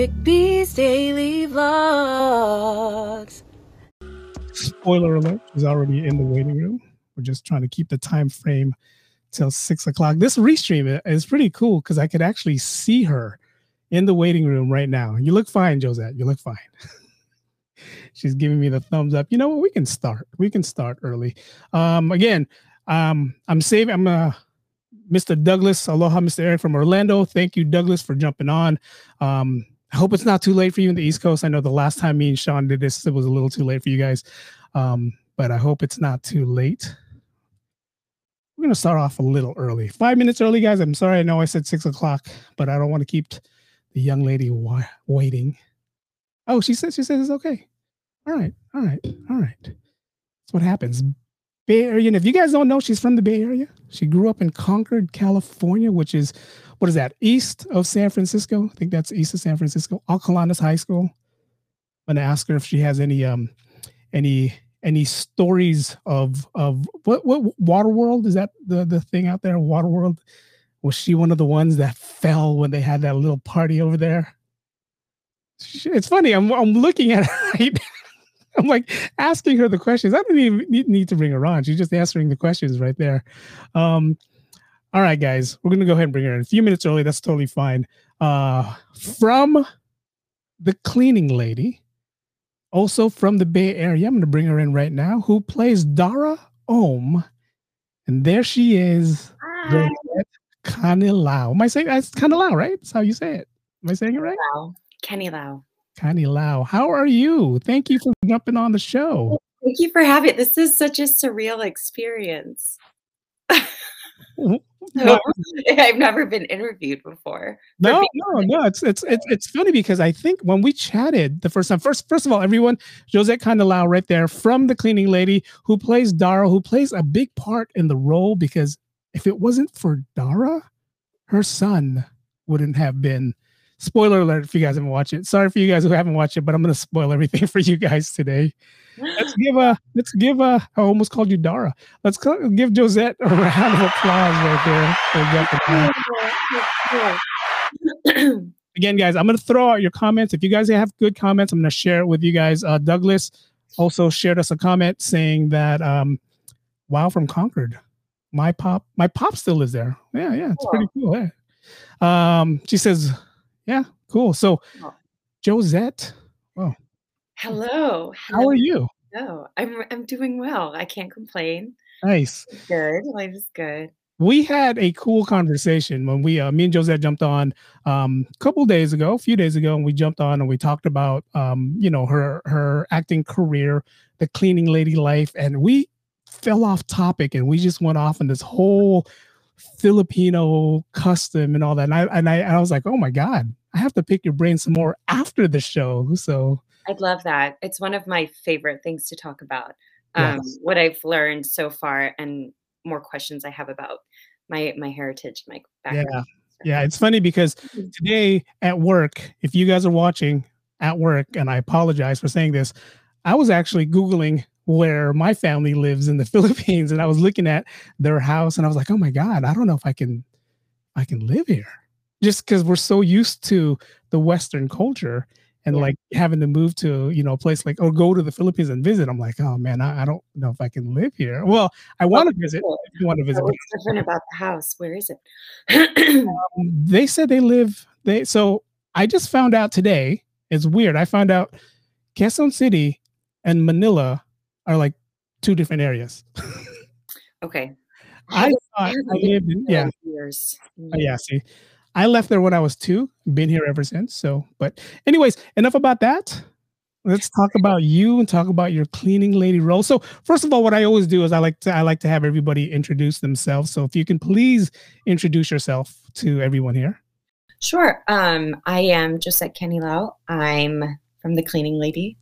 Eric B's Daily Vlogs. Spoiler alert, she's already in the waiting room. We're just trying to keep the time frame till six o'clock. This restream is pretty cool because I could actually see her in the waiting room right now. You look fine, Josette. You look fine. She's giving me the thumbs up. You know what? We can start. We can start early. Um, again, um, I'm saving. I'm uh, Mr. Douglas. Aloha, Mr. Eric from Orlando. Thank you, Douglas, for jumping on. Um, I hope it's not too late for you in the East Coast. I know the last time me and Sean did this, it was a little too late for you guys. Um, but I hope it's not too late. We're going to start off a little early. Five minutes early, guys. I'm sorry. I know I said six o'clock, but I don't want to keep the young lady wa- waiting. Oh, she says she says it's okay. All right, all right, all right. That's what happens. Bay Area. And if you guys don't know, she's from the Bay Area. She grew up in Concord, California, which is what is that? East of San Francisco. I think that's east of San Francisco. Acalanes High School. I'm gonna ask her if she has any um any any stories of of what what Waterworld is that the the thing out there? Waterworld. Was she one of the ones that fell when they had that little party over there? It's funny. I'm I'm looking at her right I'm like asking her the questions. I don't even need to bring her on. She's just answering the questions right there. Um, all right, guys, we're gonna go ahead and bring her in a few minutes early. That's totally fine. Uh, from the cleaning lady, also from the Bay Area. I'm gonna bring her in right now. Who plays Dara Oum, and there she is. Kenny Lau. Am I saying that's Canilao, right? That's how you say it. Am I saying it right? Lau. Kenny Lau. Connie Lau. How are you? Thank you for jumping on the show. Thank you for having this is such a surreal experience. I've never been interviewed before. No, no, no. It's it's it's it's funny because I think when we chatted the first time, first first of all, everyone, Josette Canilao right there from the cleaning lady who plays Dara, who plays a big part in the role because if it wasn't for Dara, her son wouldn't have been spoiler alert if you guys haven't watched it. Sorry for you guys who haven't watched it, but I'm gonna spoil everything for you guys today. Let's give a let's give a I almost called you Dara. Let's give Josette a round of applause right there. Again, guys, I'm gonna throw out your comments. If you guys have good comments, I'm gonna share it with you guys. Uh, Douglas also shared us a comment saying that um, wow from Concord. My pop, my pop still lives there. Yeah, yeah, it's pretty cool. Yeah. Um, she says yeah, cool. So, oh. Josette, oh, hello. How are you? Oh, I'm I'm doing well. I can't complain. Nice. Good. Life is good. We had a cool conversation when we, uh, me and Josette jumped on um, a couple days ago, a few days ago, and we jumped on and we talked about, um, you know, her her acting career, the cleaning lady life, and we fell off topic and we just went off on this whole Filipino custom and all that. And I and I, I was like, oh my god, I have to pick your brain some more after the show. So I'd love that. It's one of my favorite things to talk about. Um, yes. What I've learned so far, and more questions I have about my my heritage, my background. Yeah, yeah. It's funny because mm-hmm. today at work, if you guys are watching at work, and I apologize for saying this, I was actually googling where my family lives in the Philippines, and I was looking at their house, and I was like, oh my god, I don't know if I can, I can live here, just because we're so used to the Western culture and yeah. like having to move to you know a place like or go to the Philippines and visit. I'm like, oh man, I, I don't know if I can live here. Well, I want to visit. I want to visit. What's different about the house? Where is it? um, they said they live. They so I just found out today. It's weird. I found out Quezon City and Manila are like two different areas. okay. I thought I lived in, yeah. Years. Oh, yeah, see. I left there when I was two, been here ever since. So, but anyways, enough about that. Let's talk about you and talk about your cleaning lady role. So, first of all, what I always do is I like to I like to have everybody introduce themselves. So, if you can please introduce yourself to everyone here. Sure. Um, I am Josette Canilao. I'm from the cleaning lady.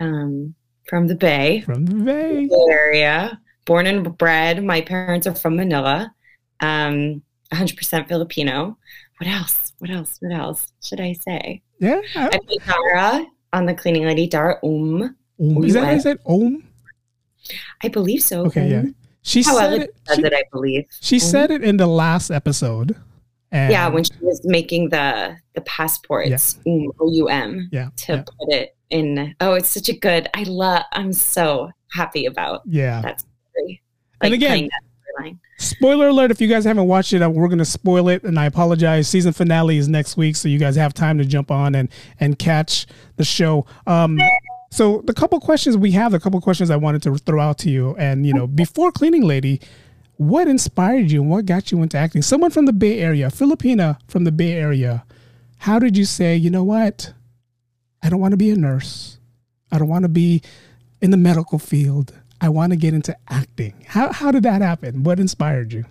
Um, from the Bay. From the Bay. area. Born and bred. My parents are from Manila. Um, 100% Filipino. What else? What else? What else should I say? Yeah. I, I play Dara on the cleaning lady, Dara Um. Um. Is that how you said? Om? I believe so. Okay, um. yeah. She However, said it, she, it, I believe. She um. said it in the last episode And yeah, when she was making the the passports, yeah. OUM, yeah, to yeah. put it in. Oh, it's such a good. I love. I'm so happy about. Yeah, that's like, and again. Spoiler alert! If you guys haven't watched it, uh, we're going to spoil it, and I apologize. Season finale is next week, so you guys have time to jump on and and catch the show. Um, so the couple questions we have, the couple questions I wanted to throw out to you, and you know, before Cleaning Lady, what inspired you what got you into acting? Someone from the Bay Area, Filipina from the Bay Area. How did you say, you know what? I don't want to be a nurse. I don't want to be in the medical field. I want to get into acting. How, how did that happen? What inspired you?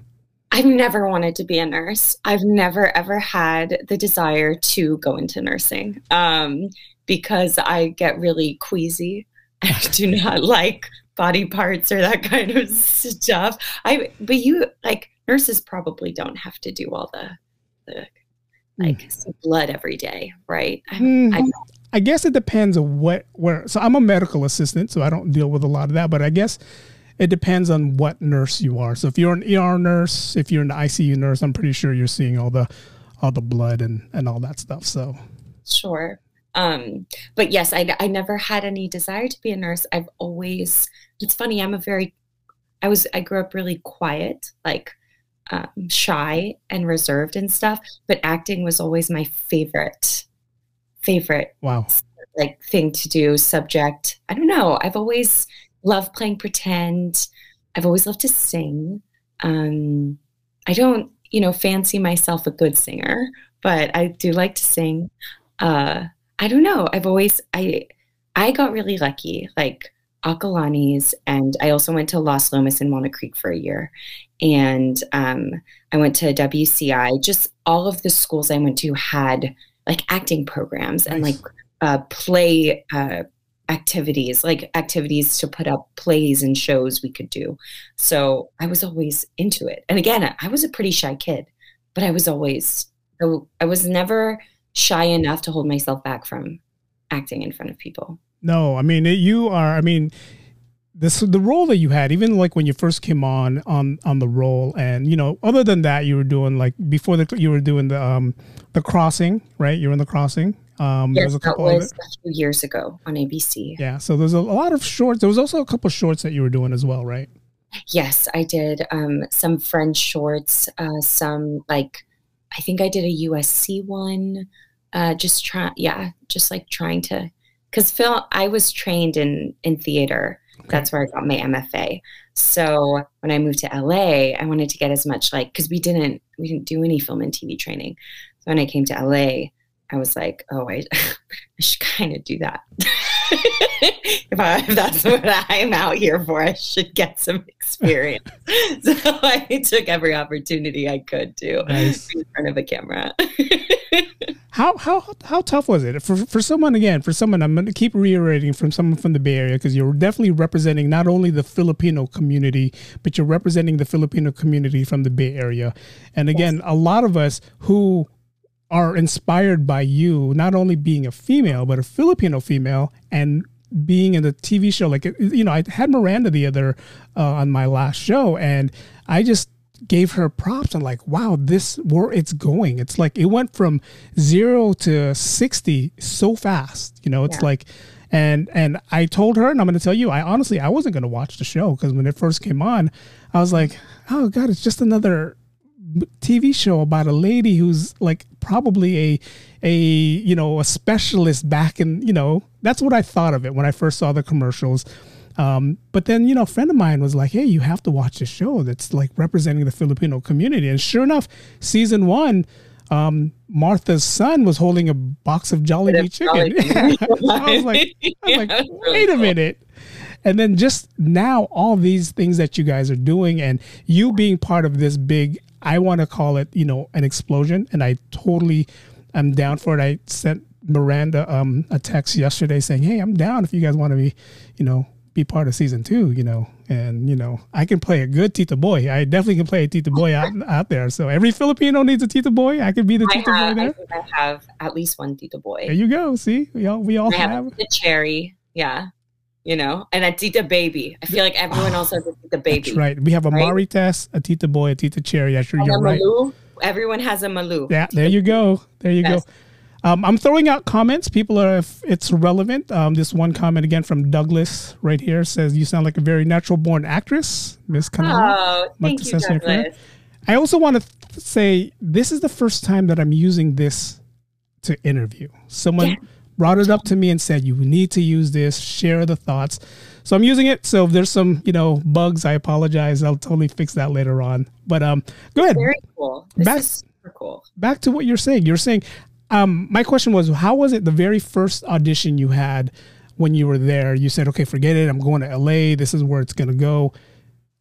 I've never wanted to be a nurse. I've never, ever had the desire to go into nursing um, because I get really queasy. I do not like body parts or that kind of stuff. I but you like nurses probably don't have to do all the the like mm. blood every day, right? Mm. I, I guess it depends on what where. So I'm a medical assistant, so I don't deal with a lot of that. But I guess it depends on what nurse you are. So if you're an ER nurse, if you're an ICU nurse, I'm pretty sure you're seeing all the all the blood and and all that stuff. So sure. Um, but yes, I, I never had any desire to be a nurse. I've always, it's funny, I'm a very, I was, I grew up really quiet, like um, shy and reserved and stuff, but acting was always my favorite, favorite, wow, like thing to do, subject. I don't know. I've always loved playing pretend. I've always loved to sing. Um, I don't, you know, fancy myself a good singer, but I do like to sing. Uh, I don't know. I've always I I got really lucky, like Acalanes, and I also went to Las Lomas in Walnut Creek for a year, and um, I went to WCI. Just all of the schools I went to had like acting programs nice. and like uh, play uh, activities, like activities to put up plays and shows we could do. So I was always into it. And again, I was a pretty shy kid, but I was always I was never shy enough to hold myself back from acting in front of people. No, I mean it, you are. I mean, this the role that you had, even like when you first came on on on the role, and you know, other than that, you were doing like before the you were doing the um the crossing, right? You were in the crossing. Um, yes, there was a couple that was a few years ago on ABC. Yeah, so there's a lot of shorts. There was also a couple shorts that you were doing as well, right? Yes, I did um, some French shorts, uh, some like I think I did a USC one uh, just try, yeah, just like trying to, because Phil, I was trained in in theater. Okay. That's where I got my MFA. So when I moved to LA, I wanted to get as much like because we didn't we didn't do any film and TV training. So when I came to LA, I was like, oh, I, I should kind of do that. if, I, if that's what I'm out here for, I should get some experience. so I took every opportunity I could to nice. in front of a camera. How how how tough was it for for someone again for someone I'm going to keep reiterating from someone from the Bay Area because you're definitely representing not only the Filipino community but you're representing the Filipino community from the Bay Area, and again yes. a lot of us who are inspired by you not only being a female but a Filipino female and being in the TV show like you know I had Miranda the other uh, on my last show and I just gave her props and like wow this where it's going. It's like it went from zero to 60 so fast you know? It's yeah. like and and i told her and i'm going to tell you i honestly i wasn't going to watch the show because when it first came on i was like oh god it's just another tv show about a lady who's like probably a a you know a specialist back in you know? That's what i thought of it when i first saw the commercials um, but then, you know, a friend of mine was like, hey, you have to watch this show that's like representing the Filipino community. And sure enough, season one, um, Martha's son was holding a box of Jolly Jollibee chicken. I was like, I was like wait a minute. And then just now, all these things that you guys are doing and you being part of this big, I want to call it, you know, an explosion. And I totally am down for it. I sent Miranda um, a text yesterday saying, hey, I'm down if you guys want to be, you know, be part of season two, you know, and you know, I can play a good Tita Boy. I definitely can play a Tita Boy out, out there. So every Filipino needs a Tita Boy. I could be the I Tita have, Boy there. I, I have at least one Tita Boy. There you go. See, we all we all have, have. the cherry. Yeah. You know, and a Tita Baby. I feel like everyone ah, else has a Tita Baby. That's right. We have a right? Marites, a Tita Boy, a Tita Cherry. Actually, you're right. Everyone has a Malu. Yeah, there you go. There you go. Um, I'm throwing out comments. People are, if it's relevant. Um, this one comment again from Douglas right here says, "You sound like a very natural born actress, Miss Kanala." Oh, thank you, Douglas. I also want to say this is the first time that I'm using this to interview. Someone yeah. brought it up to me and said, "You need to use this. Share the thoughts." So I'm using it. So if there's some, you know, bugs, I apologize. I'll totally fix that later on. But um, go ahead. Very cool. This back, is super cool. Back to what you're saying. You're saying um, my question was, how was it the very first audition you had when you were there? You said, okay, forget it. I'm going to LA. This is where it's going to go.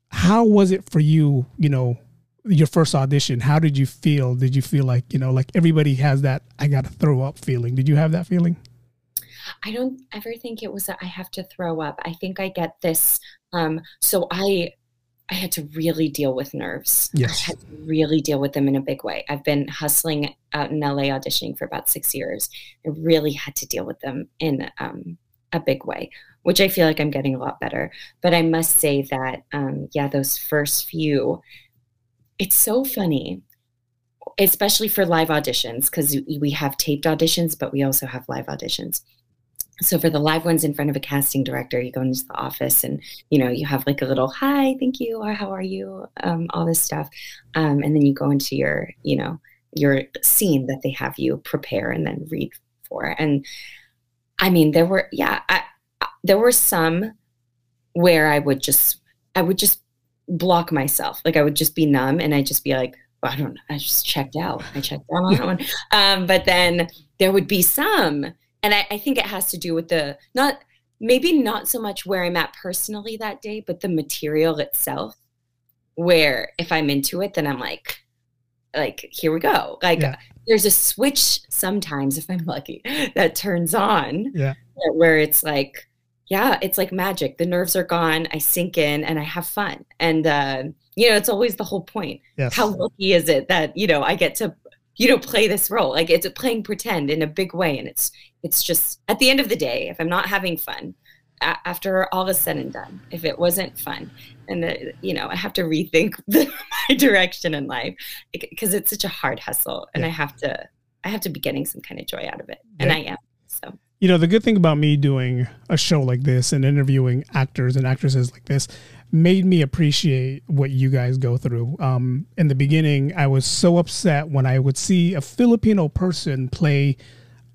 How was it for you, you know, your first audition? How did you feel? Did you feel like, you know, like everybody has that I got to throw up feeling? Did you have that feeling? I don't ever think it was that I have to throw up. I think I get this. Um, so I I had to really deal with nerves. Yes. I had to really deal with them in a big way. I've been hustling out in LA auditioning for about six years. I really had to deal with them in um, a big way, which I feel like I'm getting a lot better. But I must say that, um, yeah, those first few, it's so funny, especially for live auditions, because we have taped auditions, but we also have live auditions so for the live ones in front of a casting director you go into the office and you know you have like a little hi thank you or how are you? Um, all this stuff. Um, and then you go into your you know your scene that they have you prepare and then read for. And i mean there were yeah I, I, there were some where i would just i would just block myself. Like i would just be numb and i'd just be like well, i don't know i just checked out. I checked out on that one. Um, but then there would be some and I, I think it has to do with the not maybe not so much where I'm at personally that day, but the material itself. Where if I'm into it, then I'm like, like here we go. Like yeah. there's a switch sometimes if I'm lucky that turns on. Yeah. Where it's like, yeah, it's like magic. The nerves are gone. I sink in and I have fun. And uh, you know, it's always the whole point. Yes. How lucky is it that you know I get to you know play this role. Like it's playing pretend in a big way and it's it's just at the end of the day if i'm not having fun a- after all is said and done if it wasn't fun and the, you know i have to rethink the, my direction in life because it's such a hard hustle and yeah. i have to i have to be getting some kind of joy out of it and i am so. You know the good thing about me doing a show like this and interviewing actors and actresses like this made me appreciate what you guys go through. Um, in the beginning, I was so upset when I would see a Filipino person play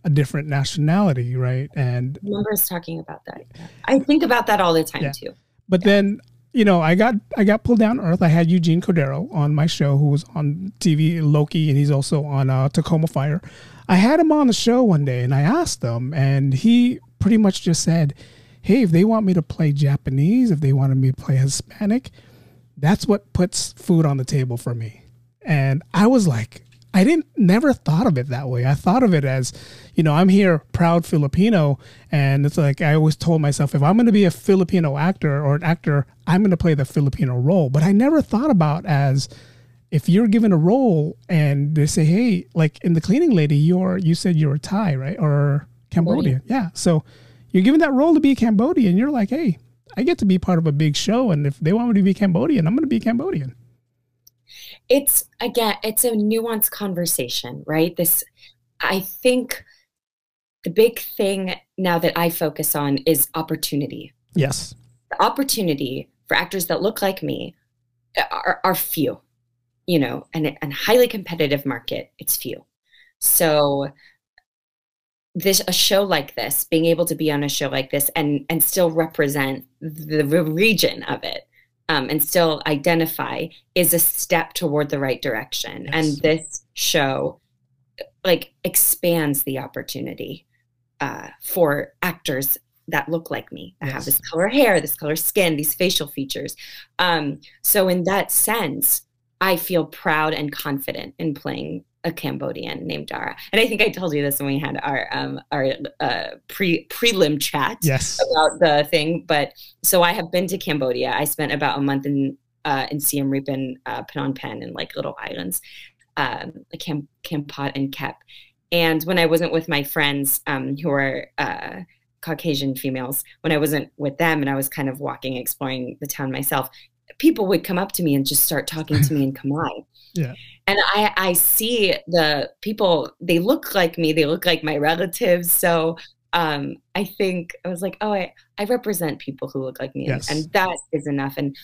a different nationality, right? And I remember us talking about that. I think about that all the time yeah. too. But yeah. then, you know, I got I got pulled down earth. I had Eugene Cordero on my show, who was on TV Loki, and he's also on uh, Tacoma Fire. I had him on the show one day, and I asked him, and he pretty much just said hey, if they want me to play Japanese, if they wanted me to play Hispanic, that's what puts food on the table for me. And I was like, I didn't never thought of it that way. I thought of it as, you know, I'm here proud Filipino and it's like I always told myself if I'm going to be a Filipino actor or an actor, I'm going to play the Filipino role. But I never thought about as if you're given a role and they say, "Hey, like in the cleaning lady, you're you said you're a Thai, right? Or Cambodian." Yeah. So you're given that role to be a Cambodian. You're like, hey, I get to be part of a big show, and if they want me to be Cambodian, I'm going to be Cambodian. It's again, it's a nuanced conversation, right? This, I think, the big thing now that I focus on is opportunity. Yes, the opportunity for actors that look like me uh, are, are few, you know, and a highly competitive market. It's few. So this a show like this being able to be on a show like this and and still represent the, region of it um, and still identify is a step toward the right direction yes. and this show like expands the opportunity uh, for actors that look like me that yes. have this color hair this color skin these facial features um, so in that sense i feel proud and confident in playing a Cambodian named Dara. And I think I told you this when we had our um, our uh, pre prelim chat yes. about the thing. But so I have been to Cambodia. I spent about a month in uh, in Siem Reap and uh, Phnom Penh and like little islands, um, like Camp Kampot and Kep. And when I wasn't with my friends um, who are uh, Caucasian females, when I wasn't with them and I was kind of walking, exploring the town myself, people would come up to me and just start talking to me in Khmer. Yeah. And I, I see the people, they look like me, they look like my relatives. So um, I think I was like, oh, I, I represent people who look like me. Yes. And, and that is enough. And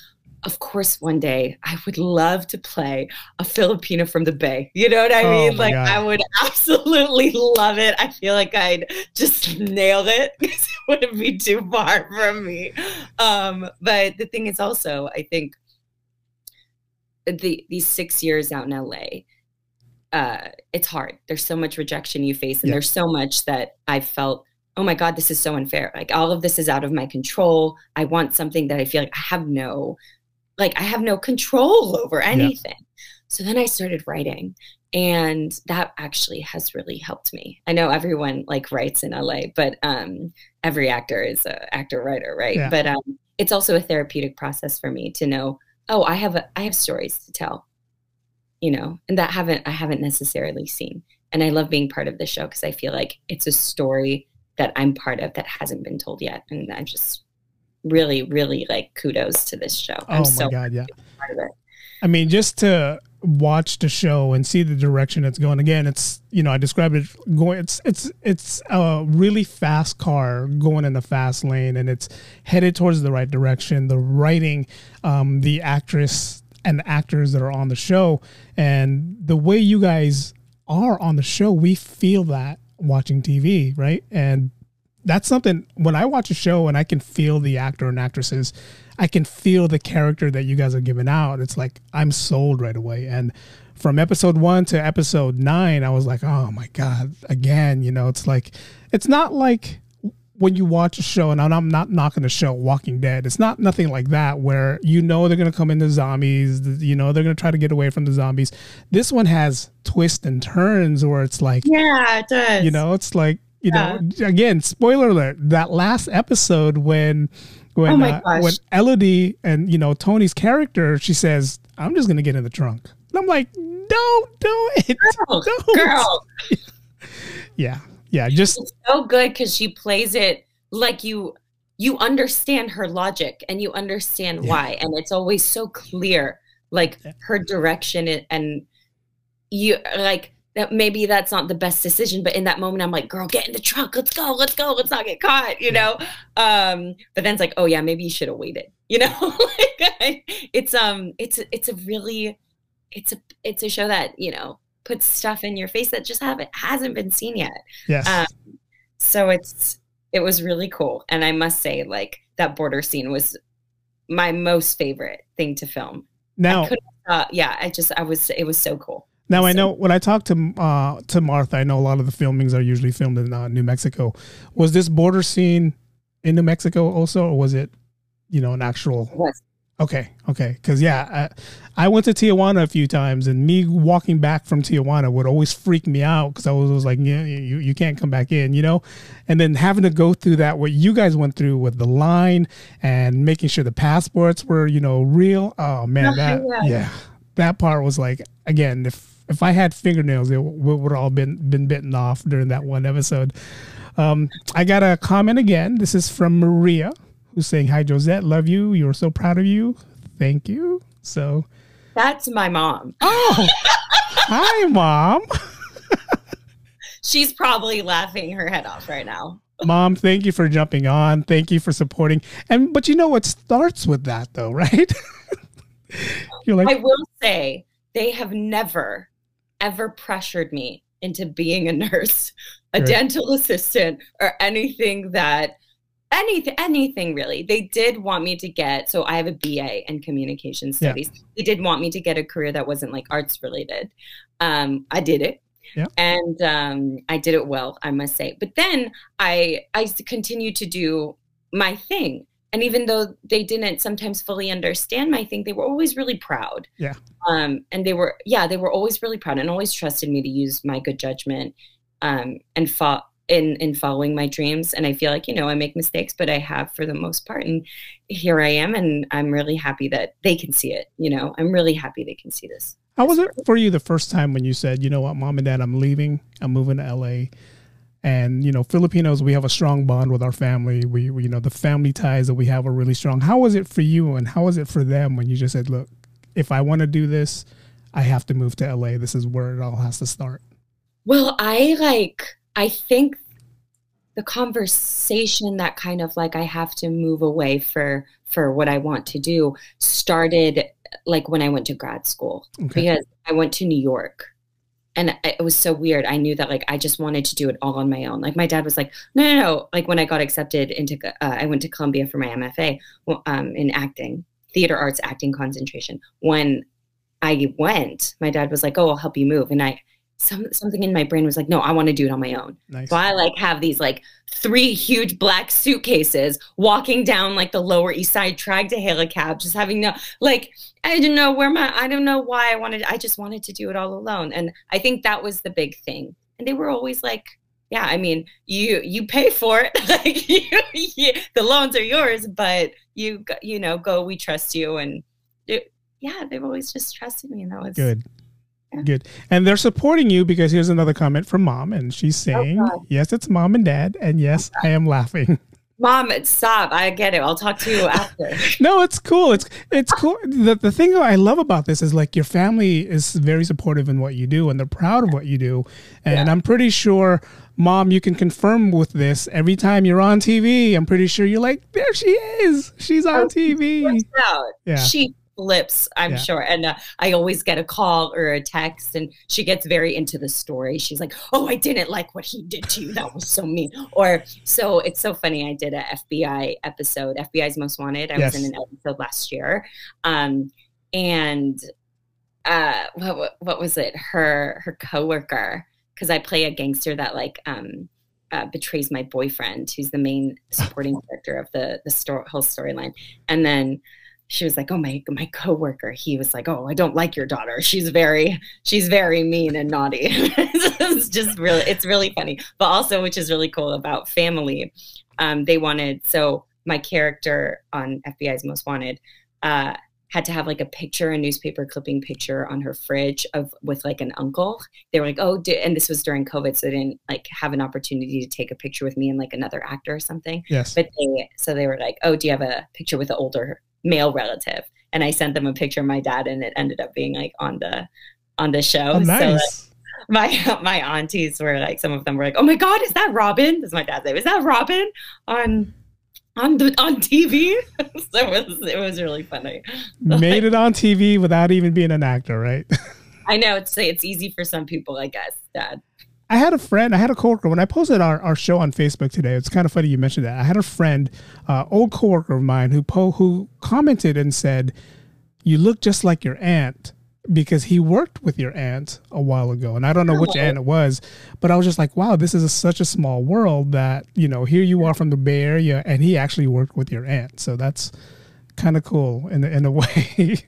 of course, one day I would love to play a Filipina from the Bay. You know what I Oh mean? Like, God. I would absolutely love it. I feel like I'd just nail it wouldn't be too far from me. Um, but the thing is also, I think the these six years out in LA, uh, it's hard. There's so much rejection you face, and Yeah. there's so much that I felt, oh my God, this is so unfair. Like all of this is out of my control. I want something that I feel like I have no, like I have no control over anything. So then I started writing, and that actually has really helped me. I know everyone like writes in LA, but um, every actor is a actor writer, right? Yeah. But um, it's also a therapeutic process for me to know, oh, I have a, I have stories to tell, you know, and that haven't I haven't necessarily seen. And I love being part of the show because I feel like it's a story that I'm part of that hasn't been told yet, and i'm just really, really like kudos to this show. Oh I'm my so god, yeah. I mean, just to watch the show and see the direction it's going. Again, it's you know I described it going. It's it's it's a really fast car going in a fast lane, and it's headed towards the right direction. The writing, um, the actress and the actors that are on the show, and the way you guys are on the show, we feel that watching TV, right? And that's something when I watch a show and I can feel the actor and actresses, I can feel the character that you guys are giving out. It's like I'm sold right away. And from episode one to episode nine, I was like, oh my God, again, you know, it's like, it's not like when you watch a show, and I'm not knocking the show Walking Dead, it's not nothing like that where you know they're going to come into zombies, you know, they're going to try to get away from the zombies. This one has twists and turns where it's like, Yeah, it does. you know it's like you know again spoiler alert that last episode when when Oh uh, when elodie and you know Thony's character she says i'm just gonna get in the trunk and i'm like don't do it girl, don't. girl. yeah yeah just It's so good because she plays it like you you understand her logic and you understand Yeah. why, and it's always so clear, like Yeah. her direction and, and you like that. Maybe that's not the best decision, but in that moment, I'm like, "Girl, get in the trunk. Let's go. Let's go. Let's not get caught." You know. Um, but then it's like, "Oh yeah, maybe you should have waited." You know, like, it's um, it's it's a really, it's a it's a show that you know puts stuff in your face that just haven't hasn't been seen yet yes um, so it's it was really cool and i must say like that border scene was my most favorite thing to film now couldn't- uh, yeah i just i was it was so cool Now I know when I talked to uh, to Martha, I know a lot of the filmings are usually filmed in uh, New Mexico. Was this border scene in New Mexico also, or was it, you know, an actual? Was. Okay, okay, because yeah, I, I went to Tijuana a few times, and me walking back from Tijuana would always freak me out because I was, was like, yeah, you you can't come back in, you know, and then having to go through that what you guys went through with the line and making sure the passports were you know real. Oh man, that yeah. yeah, that part was like again if if I had fingernails, it would all been been bitten off during that one episode. Um, I got a comment again. This is from Maria, who's saying, "Hi Josette, love you. You're so proud of you. Thank you." So, that's my mom oh, hi mom. she's probably laughing her head off right now Mom, thank you for jumping on. Thank you for supporting. And but you know, it starts with that though, right? You're like, i will say they have never ever pressured me into being a nurse a Right. dental assistant or anything that anything anything really they did want me to get so i have a ba in communication Yeah. studies they did want me to get a career that wasn't like arts related um i did it Yeah. and um i did it well i must say but then i i continued to do my thing and even though they didn't sometimes fully understand my thing they were always really proud Yeah. um and they were yeah they were always really proud and always trusted me to use my good judgment um and fo- in in following my dreams and i feel like you know i make mistakes but i have for the most part and here i am and i'm really happy that they can see it you know i'm really happy they can see this how was it for you the first time when you said, you know what, mom and dad, I'm leaving. I'm moving to LA. And you know Filipinos we have a strong bond with our family. We, we you know the family ties that we have are really strong. How was it for you and how was it for them when you just said, look, if I want to do this, I have to move to LA. This is where it all has to start. Well, I like I think the conversation that kind of like I have to move away for for what I want to do started like when I went to grad school okay. because I went to New York and it was so weird. I knew that like I just wanted to do it all on my own. Like my dad was like, no, no, no. Like when I got accepted into, uh, I went to Columbia for my MFA um, in acting, theater arts, acting concentration. When I went, my dad was like, oh, I'll help you move, and I some something in my brain was like, no, I want to do it on my own. Nice. So I like have these like three huge black suitcases walking down like the Lower East Side, trying to hail a cab, just having no like I don't know where my I don't know why I wanted I just wanted to do it all alone, and I think that was the big thing. And they were always like, yeah, I mean, you you pay for it, like you, you, the loans are yours, but you you know go, we trust you, and it, yeah, they've always just trusted me, and that was good. Good. And they're supporting you because here's another comment from mom, and she's oh, saying, oh, Yes, it's mom and dad. And yes, I am laughing. Mom, stop. I get it. I'll talk to you after. no, it's cool. It's it's cool. The the thing I love about this is like your family is very supportive in what you do and they're proud of what you do. And yeah. I'm pretty sure mom, you can confirm with this. Every time you're on TV, I'm pretty sure you're like, there she is. She's on oh, TV. Yeah. She flips, I'm yeah. sure. And uh, I always get a call or a text, and she gets very into the story. She's like, "Oh, I didn't like what he did to you. That was so mean." Or so it's so funny. I did a FBI episode, FBI's Most Wanted. I yes. was in an episode last year, um, and uh, what what was it? Her her coworker, because I play a gangster that like um uh, betrays my boyfriend, who's the main supporting character of the the sto- whole storyline, and then she was like, "Oh my my coworker." He was like, "Oh, I don't like your daughter. She's very she's very mean and naughty." it's just really it's really funny, but also which is really cool about family. Um, they wanted so my character on FBI's Most Wanted uh, had to have like a picture, a newspaper clipping picture on her fridge of with like an uncle. They were like, "Oh," and this was during COVID, so they didn't like have an opportunity to take a picture with me and like another actor or something. Yes, but they so they were like, "Oh, do you have a picture with an older male relative and I sent them a picture of my dad and it ended up being like on the on the show. Oh, nice. So like, my my aunties were like some of them were like, "Oh my god, is that Robin?" Is my dad's name. Is that Robin on on the on TV? so it was it was really funny. Made it on TV without even being an actor, right? I know it's it's easy for some people, I guess, dad. I had a friend, I had a coworker when I posted our, our show on Facebook today. It's kind of funny you mentioned that. I had a friend, uh, old coworker of mine, who po- who commented and said, "You look just like your aunt," because he worked with your aunt a while ago, and I don't know which aunt it was, but I was just like, "Wow, this is a, such a small world that you know here you are from the Bay Area, and he actually worked with your aunt." So that's kind of cool in in a way.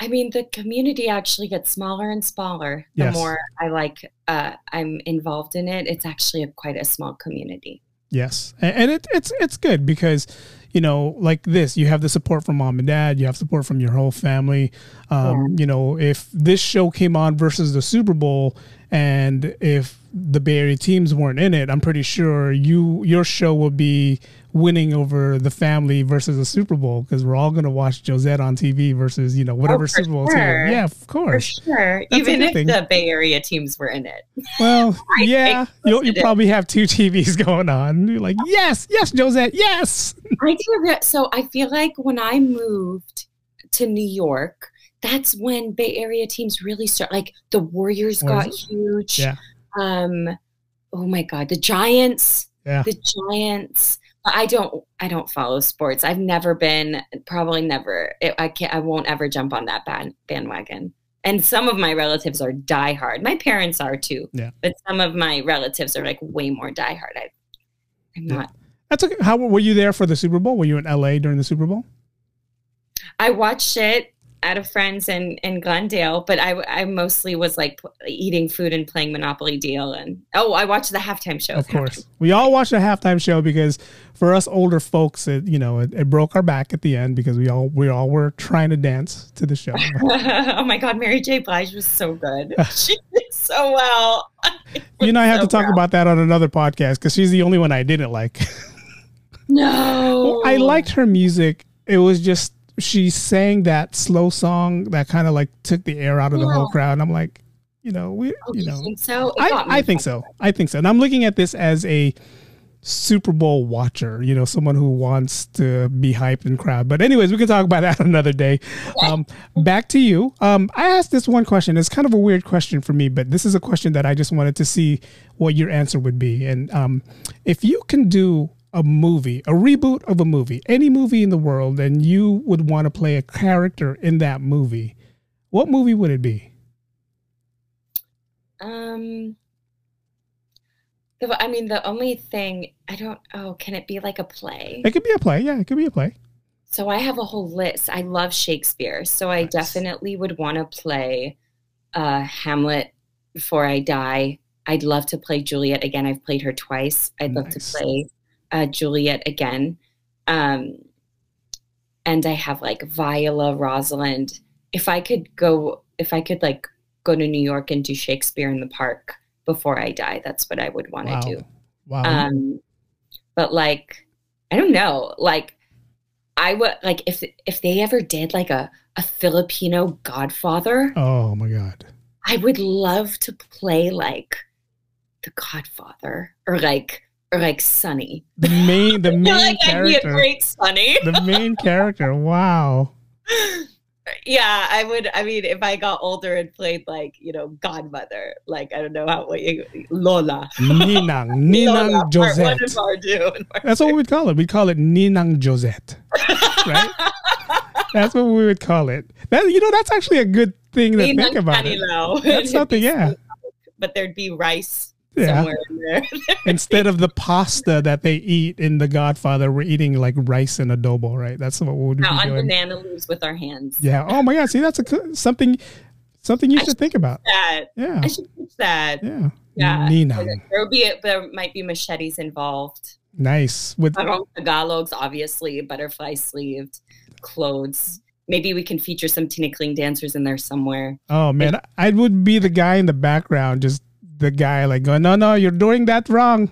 I mean, the community actually gets smaller and smaller the yes. more I like uh, I'm involved in it. It's actually a, quite a small community. Yes, and it, it's it's good because you know, like this, you have the support from mom and dad, you have support from your whole family. Um, yeah. You know, if this show came on versus the Super Bowl, and if the Bay Area teams weren't in it, I'm pretty sure you your show would be winning over the family versus the Super Bowl because we're all going to watch Josette on TV versus you know whatever oh, Super Bowl sure. team. Yeah, of course. For sure. That's Even if thing. the Bay Area teams were in it. Well, yeah, you'll, you probably have two TVs going on. You're like, yes, yes, Josette, yes. I So I feel like when I moved to New York, that's when Bay Area teams really start. Like the Warriors got huge. Yeah. Um. Oh my God, the Giants. Yeah. The Giants. I don't I don't follow sports. I've never been probably never it, I can't I won't ever jump on that band, bandwagon. And some of my relatives are diehard. My parents are too. Yeah. But some of my relatives are like way more diehard. I I'm not That's okay. How were you there for the Super Bowl? Were you in LA during the Super Bowl? I watched it at a friends in, in Glendale, but I, I mostly was like eating food and playing Monopoly Deal. And oh, I watched the halftime show. Of course. We all watched the halftime show because for us older folks, it, you know, it, it broke our back at the end because we all, we all were trying to dance to the show. oh my God. Mary J. Blige was so good. she did so well. You and I have So to talk proud. about that on another podcast because she's the only one I didn't like. No. I liked her music. It was just she sang that slow song that kind of like took the air out of the whole crowd. And I'm like, you know, we, Oh, you you know, think so? I, I think so. I think so. And I'm looking at this as a Super Bowl watcher, you know, someone who wants to be hyped and crowd. But anyways, we can talk about that another day. Um, back to you. Um, I asked this one question. It's kind of a weird question for me, but this is a question that I just wanted to see what your answer would be. And um, if you can do a movie, a reboot of a movie, any movie in the world, and you would want to play a character in that movie, what movie would it be? Um, the, I mean, the only thing I don't. Oh, can it be like a play? It could be a play. Yeah, it could be a play. So I have a whole list. I love Shakespeare, so I definitely would want to play uh, Hamlet before I die. I'd love to play Juliet again. I've played her twice. I'd love to play uh, Juliet again. Um, and I have like Viola, Rosalind. If I could go, if I could like go to New York and do Shakespeare in the park before I die, that's what I would want to Wow. do. Wow. Um, but like, I don't know. Like, I would like if if they ever did like a a Filipino Godfather, oh my God. I would love to play like the Godfather or like or like Sonny. The main, the main like I'd be a character. great Sonny. The main character. Wow. yeah, I would. I mean, if I got older and played like you know Godmother, like I don't know how what you Lola. Ninang. Lola, Ninang one Josette. of our June. That's what we'd call it. We'd call it Ninang Josette. Right? That's what we would call it. That you know, that's actually a good thing to think about. Canilao. That's something, yeah. But there'd be rice Yeah. in there. Instead of the pasta that they eat in The Godfather, we're eating like rice and adobo, right? That's what we would be Now on doing. banana leaves with our hands. Yeah. Oh my God. See, that's a something something you should think about. That Yeah. I should teach that. Yeah. Yeah. Ninang. There would be there might be machetes involved. Nice. With Tagalogs, obviously, butterfly sleeved clothes. Maybe we can feature some tinikling dancers in there somewhere. Oh man, I would be the guy in the background, just the guy like going, no, no, you're doing that wrong.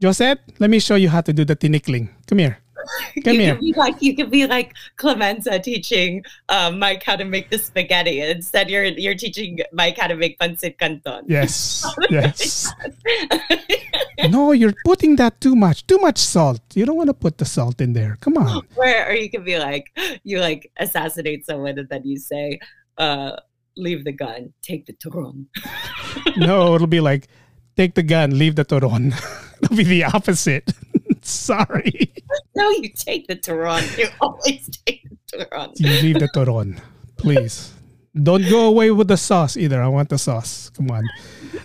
Josette, let me show you how to do the tinikling. Come here. Come you here. could be like you could be like Clemenza teaching um, Mike how to make the spaghetti. Instead, you're you're teaching Mike how to make pancit canton. Yes. Yes. no, you're putting that too much. Too much salt. You don't want to put the salt in there. Come on. Where or you could be like you like assassinate someone and then you say, uh, leave the gun, take the throne. No, it'll be like, take the gun, leave the turon. it'll be the opposite. Sorry. No, you take the turon. You always take the turon. You leave the turon. Please. Don't go away with the sauce either. I want the sauce. Come on.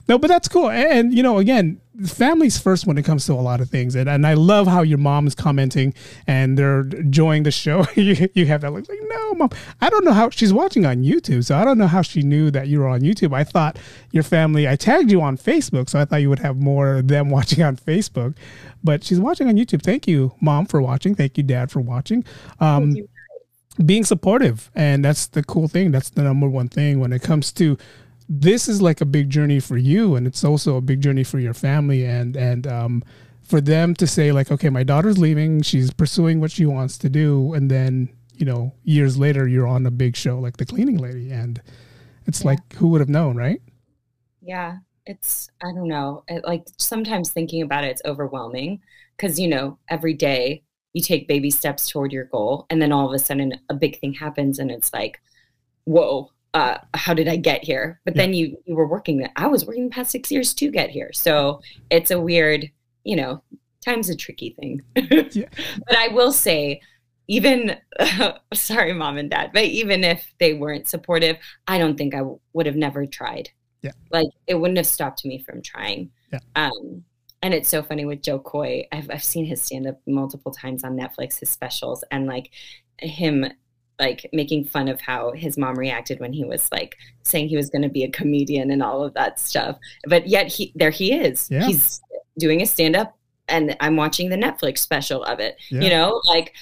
No, but that's cool. And, you know, again, family's first when it comes to a lot of things. And, and I love how your mom is commenting and they're enjoying the show. you, you have that look like, no, mom. I don't know how she's watching on YouTube. So I don't know how she knew that you were on YouTube. I thought your family, I tagged you on Facebook. So I thought you would have more of them watching on Facebook. But she's watching on YouTube. Thank you, mom, for watching. Thank you, dad, for watching. Um, Thank you. Being supportive and that's the cool thing. That's the number one thing when it comes to this is like a big journey for you and it's also a big journey for your family and and um for them to say like okay my daughter's leaving. She's pursuing what she wants to do. And then you know years later you're on a big show like the cleaning lady and it's Yeah. like who would have known right? Yeah, it's I don't know. It, like sometimes thinking about it, it's overwhelming because you know every day you take baby steps toward your goal, and then all of a sudden a big thing happens, and it's like, whoa, uh, how did I get here? But then you you were working that I was working the past six years to get here, so it's a weird, you know, time's a tricky thing. Yeah. But I will say. Even sorry, mom and dad, but even if they weren't supportive, I don't think I w- would have never tried yeah like it wouldn't have stopped me from trying. Yeah. Um, and it's so funny with Jo Koy. I've I've seen his stand up multiple times on Netflix, his specials, and like him like making fun of how his mom reacted when he was like saying he was going to be a comedian and all of that stuff. But yet he there he is. Yeah. He's doing a stand up, and I'm watching the Netflix special of it. Yeah. You know, like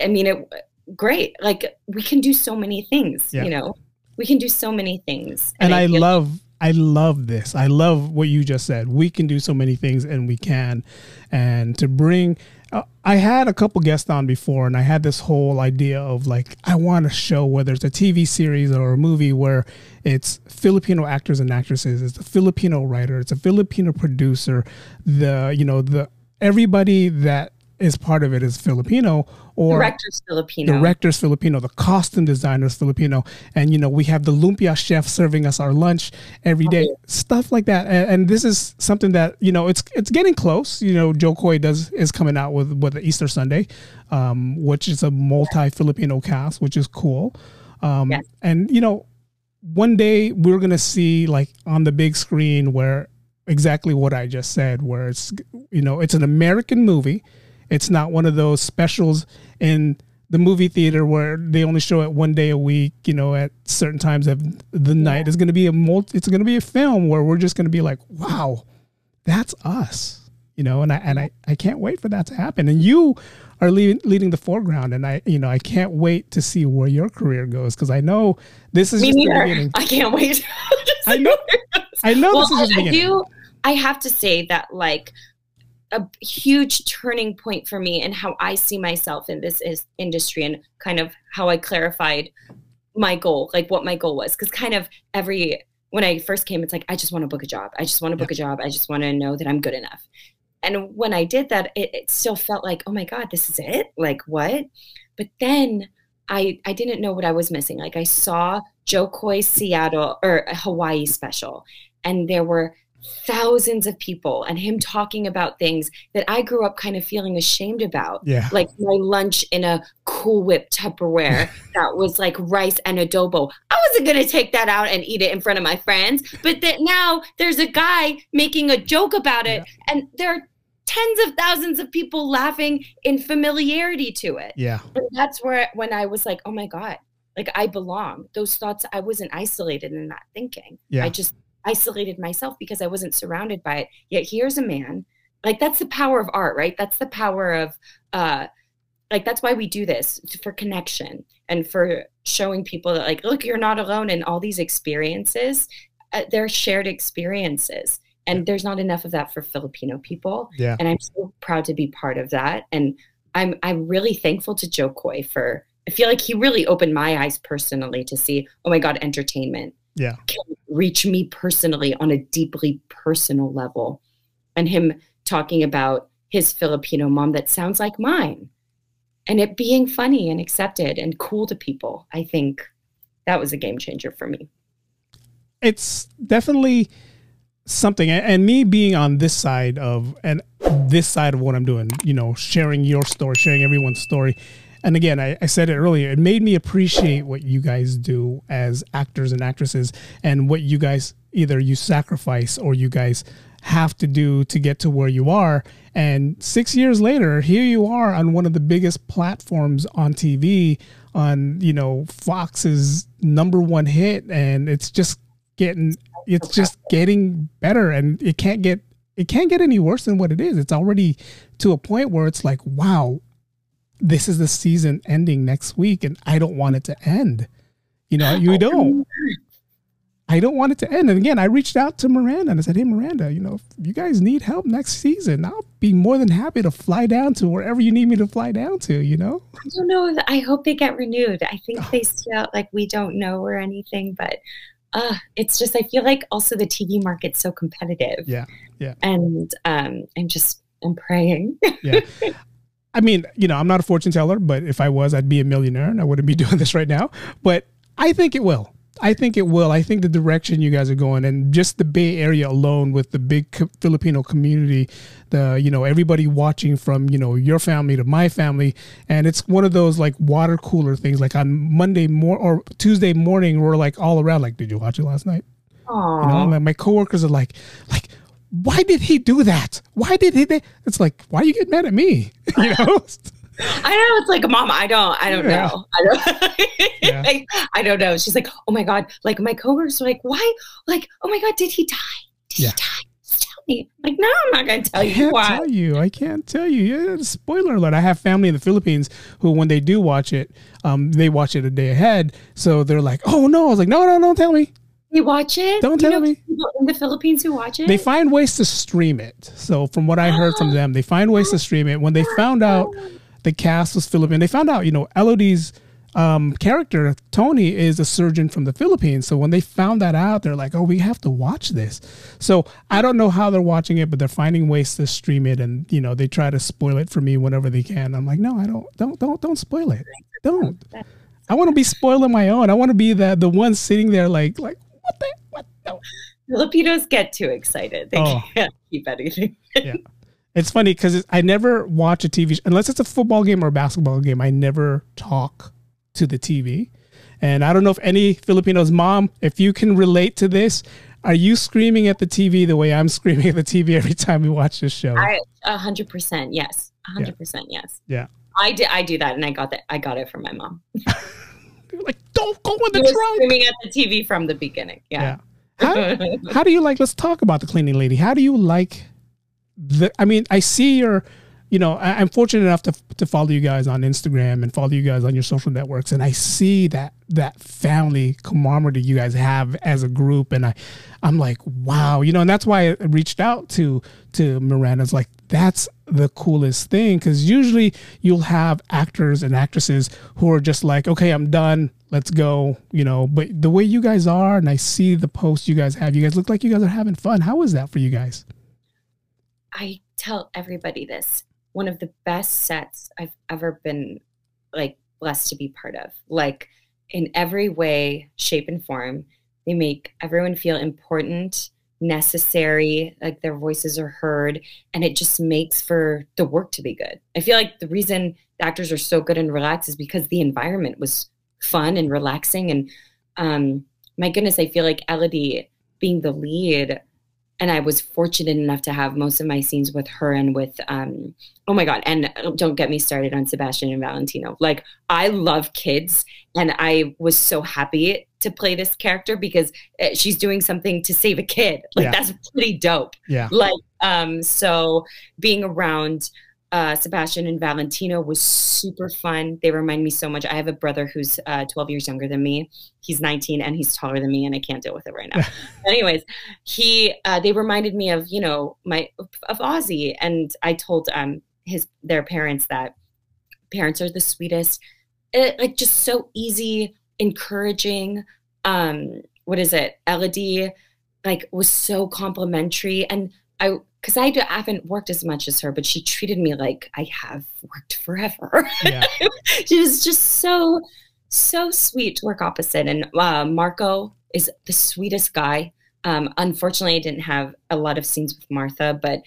I mean, it great. Like we can do so many things. Yeah. You know, we can do so many things. and I, feel- love I love this. I love what you just said. We can do so many things, and we can. And to bring, uh, I had a couple guests on before, and I had this whole idea of like, I want a show, whether it's a TV series or a movie, where it's Filipino actors and actresses, it's a Filipino writer, it's a Filipino producer, the you know the everybody that is part of it is Filipino or director's Filipino. Director's Filipino, the costume designer's Filipino, and you know we have the lumpia chef serving us our lunch every day, oh, stuff like that. And, and, this is something that you know it's it's getting close. You know, Jo Koy does is coming out with with the Easter Sunday, um, which is a multi Filipino cast, which is cool. Um, yes. And you know, one day we're gonna see like on the big screen where exactly what I just said, where it's you know it's an American movie it's not one of those specials in the movie theater where they only show it one day a week, you know, at certain times of the night. It's going to be a multi, it's going to be a film where we're just going to be like, wow, that's us, you know, and I, and I, I can't wait for that to happen. And you are leading, leading the foreground. And I, you know, I can't wait to see where your career goes. Cause I know this is Me neither. the beginning. I can't wait. I know, I know well, this is beginning. I do, I have to say that like, a huge turning point for me and how I see myself in this is industry and kind of how I clarified my goal, like what my goal was. Because kind of every when I first came, it's like I just want to book a job. I just want to book a job. I just want to know that I'm good enough. And when I did that, it, it still felt like, oh my god, this is it. Like what? But then I I didn't know what I was missing. Like I saw Jo Koy's Seattle or a Hawaii special, and there were thousands of people and him talking about things that I grew up kind of feeling ashamed about. Yeah. Like my lunch in a Cool Whip Tupperware that was like rice and adobo. I wasn't going to take that out and eat it in front of my friends. But that now there's a guy making a joke about it yeah. and there are tens of thousands of people laughing in familiarity to it. Yeah. And that's where when I was like, oh my God, like I belong. Those thoughts, I wasn't isolated in that thinking. Yeah. I just isolated myself because I wasn't surrounded by it. Yet here's a man. Like that's the power of art, right? That's the power of uh like that's why we do this for connection and for showing people that like look you're not alone in all these experiences uh, they're shared experiences and there's not enough of that for filipino people yeah and i'm so proud to be part of that and i'm i'm really thankful to jo koy for i feel like he really opened my eyes personally to see oh my god entertainment yeah can reach me personally on a deeply personal level and him talking about his filipino mom that sounds like mine and it being funny and accepted and cool to people i think that was a game changer for me. It's definitely something and me being on this side of and this side of what i'm doing you know sharing your story sharing everyone's story and again, I, I, said it earlier, it made me appreciate what you guys do as actors and actresses and what you guys either you sacrifice or you guys have to do to get to where you are. And six years later, here you are on one of the biggest platforms on TV, on, you know, Fox's number one hit. And it's just getting, it's just getting better and it can't get, it can't get any worse than what it is. It's already to a point where it's like, wow, this is the season ending next week and I don't want it to end. You know, you don't. I don't want it to end. And again, I reached out to Miranda and I said, Hey, Miranda, you know, if you guys need help next season, I'll be more than happy to fly down to wherever you need me to fly down to, you know? I don't know. I hope they get renewed. I think they still, like, we don't know or anything, but uh, it's just, I feel like also the TV market's so competitive. Yeah. Yeah. And um, I'm just, I'm praying. yeah. I mean, you know, I'm not a fortune teller, but if I was, I'd be a millionaire and I wouldn't be doing this right now. But I think it will. I think it will. I think the direction you guys are going, and just the Bay Area alone, with the big Filipino community, the you know everybody watching from you know your family to my family, and it's one of those like water cooler things. Like on Monday mor or Tuesday morning, we're like all around. Like, did you watch it last night? Aww. You know, like my coworkers are like, like why did he do that? Why did he? It's like, why are you get mad at me? you know. I know it's like, Mom, I don't, I don't yeah. know. I don't, yeah. I, I, don't know. She's like, oh my god, like my coworkers are like, why? Like, oh my god, did he die? Did yeah. he die? Just tell me. Like, no, I'm not gonna tell I you. Can't why. tell you. I can't tell you. Yeah, spoiler alert. I have family in the Philippines who, when they do watch it, um, they watch it a day ahead. So they're like, oh no. I was like, no, no, don't tell me. They watch it. Don't You tell me. people in the Philippines who watch it. They find ways to stream it. So from what I heard from them, they find ways to stream it. When they found out the cast was Philippine, they found out, you know, Elodie's um, character, Thony, is a surgeon from the Philippines. So when they found that out, they're like, oh, we have to watch this. So I don't know how they're watching it, but they're finding ways to stream it. And, you know, they try to spoil it for me whenever they can. I'm like, no, I don't, don't, don't, don't spoil it. Don't. I want to be spoiling my own. I want to be the, the one sitting there like, like, what the, what? No. Filipinos get too excited. They Oh. can't keep anything. It's funny because I never watch a TV sh- unless it's a football game or a basketball game. I never talk to the TV, and I don't know if any Filipinos mom, if you can relate to this, are you screaming at the TV the way I'm screaming at the TV every time we watch this show? I a hundred percent yes. A hundred percent yes. yeah, I did. I do that, and I got that. I got it from my mom. You're like don't go in the was trunk. screaming at the TV from the beginning. Yeah. Yeah. How, how do you like? Let's talk about the cleaning lady. How do you like the? I mean, I see your. You know, I, I'm fortunate enough to to follow you guys on Instagram and follow you guys on your social networks, and I see that that family camaraderie you guys have as a group, and I, I'm like, wow, you know, and that's why I reached out to to Miranda's like that's the coolest thing because usually you'll have actors and actresses who are just like, okay, I'm done, let's go, you know. But the way you guys are, and I see the posts you guys have, you guys look like you guys are having fun. How is that for you guys? I tell everybody this. One of the best sets I've ever been like blessed to be part of. Like in every way, shape, and form, they make everyone feel important, necessary, like their voices are heard, and it just makes for the work to be good. I feel like the reason the actors are so good and relaxed is because the environment was fun and relaxing. And um, my goodness, I feel like Elodie being the lead and I was fortunate enough to have most of my scenes with her and with um oh my god and don't get me started on Sebastian and Valentino. Like I love kids and I was so happy to play this character because uh, she's doing something to save a kid. Like Yeah. that's pretty dope. Yeah, like um so being around uh Sebastian and Valentino was super fun. They remind me so much. I have a brother who's uh 12 years younger than me. He's 19 and he's taller than me and I can't deal with it right now. Anyways he uh they reminded me of you know my of Ozzy. And I told um his their parents that parents are the sweetest. It, like just so easy encouraging. Um what is it? Elodie like was so complimentary. And i because I haven't worked as much as her but she treated me like i have worked forever. Yeah, she was just so so sweet to work opposite. And uh, marco is the sweetest guy. Um, unfortunately i didn't have a lot of scenes with martha but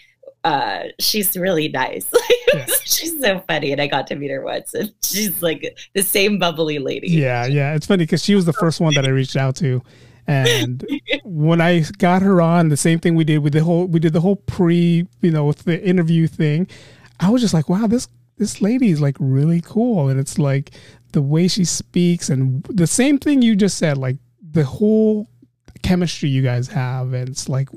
uh, she's really nice. Yeah. she's so funny and i got to meet her once and she's like the same bubbly lady. Yeah, yeah. It's funny because she was the first one that I reached out to, and when I got her on, the same thing we did with the whole we did the whole pre, you know, with the interview thing. I was just like, wow, this this lady is like really cool, and it's like the way she speaks and the same thing you just said, like the whole chemistry you guys have, and it's like,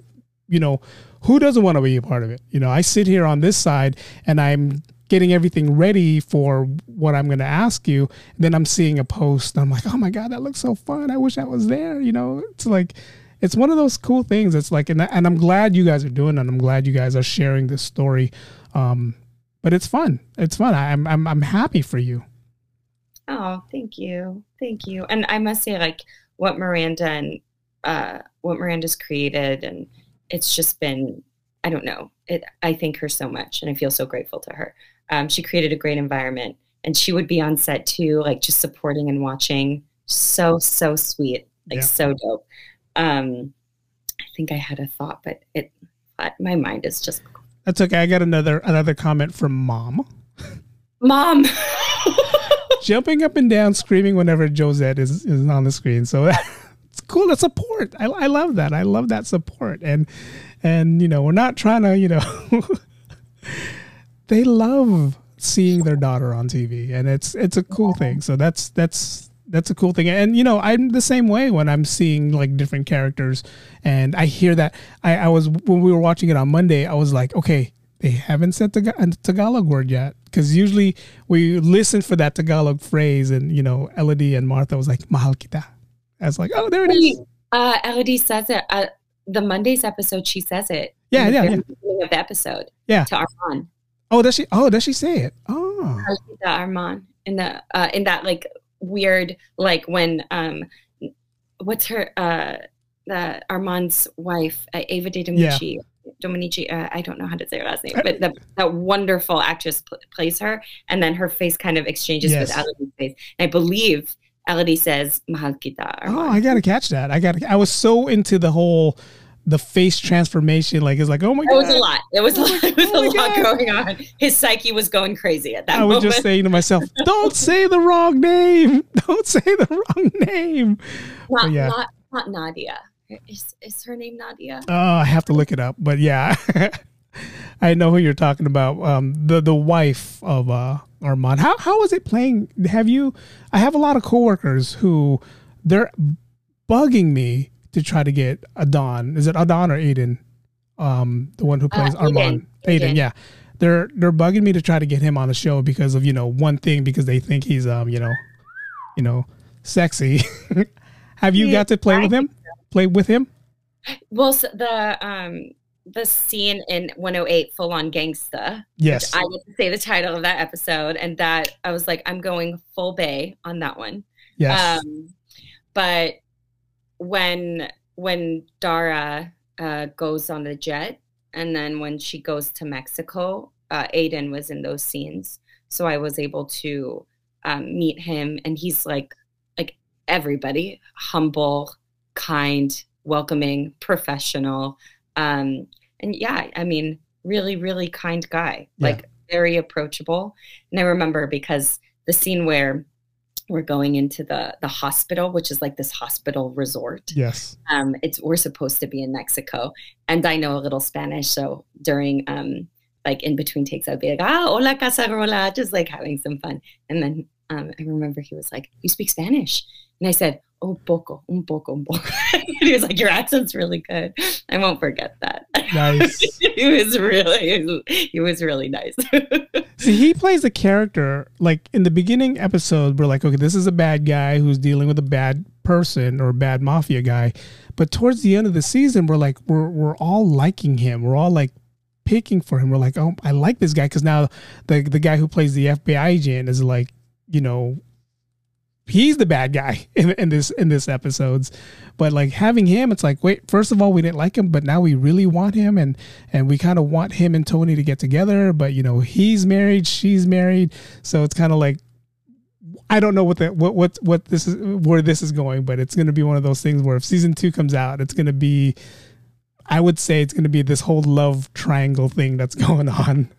you know, who doesn't want to be a part of it? You know, I sit here on this side and I'm getting everything ready for what I'm going to ask you. Then I'm seeing a post and I'm like, oh my God, that looks so fun. I wish I was there. You know, it's like, it's one of those cool things. It's like, and, and I'm glad you guys are doing it. I'm glad you guys are sharing this story. Um, but it's fun. It's fun. I'm, I'm, I'm happy for you. Oh, thank you. Thank you. And I must say, like, what Miranda and uh, what Miranda's created, and it's just been, I don't know. It, I thank her so much, and I feel so grateful to her. Um, she created a great environment, and she would be on set too, like just supporting and watching. So, so sweet. Like, Yeah. so dope. Um, I think I had a thought, but it, my mind is just, That's okay. I got another, another comment from mom. Mom. jumping up and down, screaming whenever Josette is, is on the screen. So it's cool. The support. I, I love that. I love that support. And and you know, we're not trying to, you know, they love seeing their daughter on TV, and it's it's a cool thing. So that's that's that's a cool thing. And you know, I'm the same way when I'm seeing like different characters, and I hear that. I, I was when we were watching it on Monday. I was like, okay, they haven't said the a Tagalog word yet, because usually we listen for that Tagalog phrase, and you know, Elodie and Martha was like, "Mahal kita." I was like, "Oh, there it is." Uh, Elodie says it. Uh, the Mondays episode, she says it. Yeah, yeah, yeah. beginning Of the episode. Yeah. To Armand. Oh, does she? Oh, does she say it? Oh, The Armand in the uh, in that like weird like when um what's her uh the Armand's wife uh, Ava De Dominici. Dominici, uh, I don't know how to say her last name, but the, that wonderful actress pl- plays her, and then her face kind of exchanges Yes. with Elodie's face. And I believe Elodie says "Mahal kita." oh, I gotta catch that. I got. to I was so into the whole the face transformation. Like it's like, oh my god It god. was a lot. It was a lot. It was Oh a my lot God. going on. His psyche was going crazy at that I was just saying to myself, "Don't say the wrong name. Don't say the wrong name." not, but yeah. not, not Nadia. Is, is her name Nadia? Oh, I have to look it up. But yeah, I know who you're talking about. Um, the the wife of uh, Armand. How how is it playing? Have you? I have a lot of coworkers who they're bugging me to try to get Adan. Is it Adan or Aiden? Um, the one who plays Uh, Armand. Aiden. Aiden. Aiden. Yeah. They're they're bugging me to try to get him on the show because of you know one thing because they think he's um you know, you know, sexy. have you Yeah, got to play I with him? Play with him? Well, so the um the scene in 108 Full On Gangsta. Yes. I to say the title of that episode, and that I was like, I'm going full bay on that one. yes. Um, but when when Dara uh, goes on the jet, and then when she goes to Mexico, uh, Aiden was in those scenes, so I was able to um, meet him, and he's like like everybody, humble, kind, welcoming, professional, um, and yeah, I mean, really, really kind guy, Yeah. like very approachable. And I remember because the scene where we're going into the the hospital, which is like this hospital resort. yes. Um, it's we're supposed to be in Mexico, and I know a little Spanish, so during um, like in between takes, I'd be like, "Ah, hola casarola," just like having some fun. And then um, I remember he was like, "You speak Spanish?" And I said, "Oh, poco, un poco, un poco." he was like, "Your accent's really good." I won't forget that. Nice. he was really, he was really nice. See, he plays a character like in the beginning episode. We're like, okay, this is a bad guy who's dealing with a bad person or a bad mafia guy. But towards the end of the season, we're like, we're we're all liking him. We're all like picking for him. We're like, oh, I like this guy because now the the guy who plays the FBI agent is like, you know, he's the bad guy in, in this in this episodes. But like having him, it's like, wait, first of all, we didn't like him, but now we really want him, and and we kind of want him and Thony to get together. But you know, he's married, she's married, so it's kind of like. I don't know what the what what what this is where this is going, but it's going to be one of those things where if season two comes out, it's going to be, I would say it's going to be this whole love triangle thing that's going on.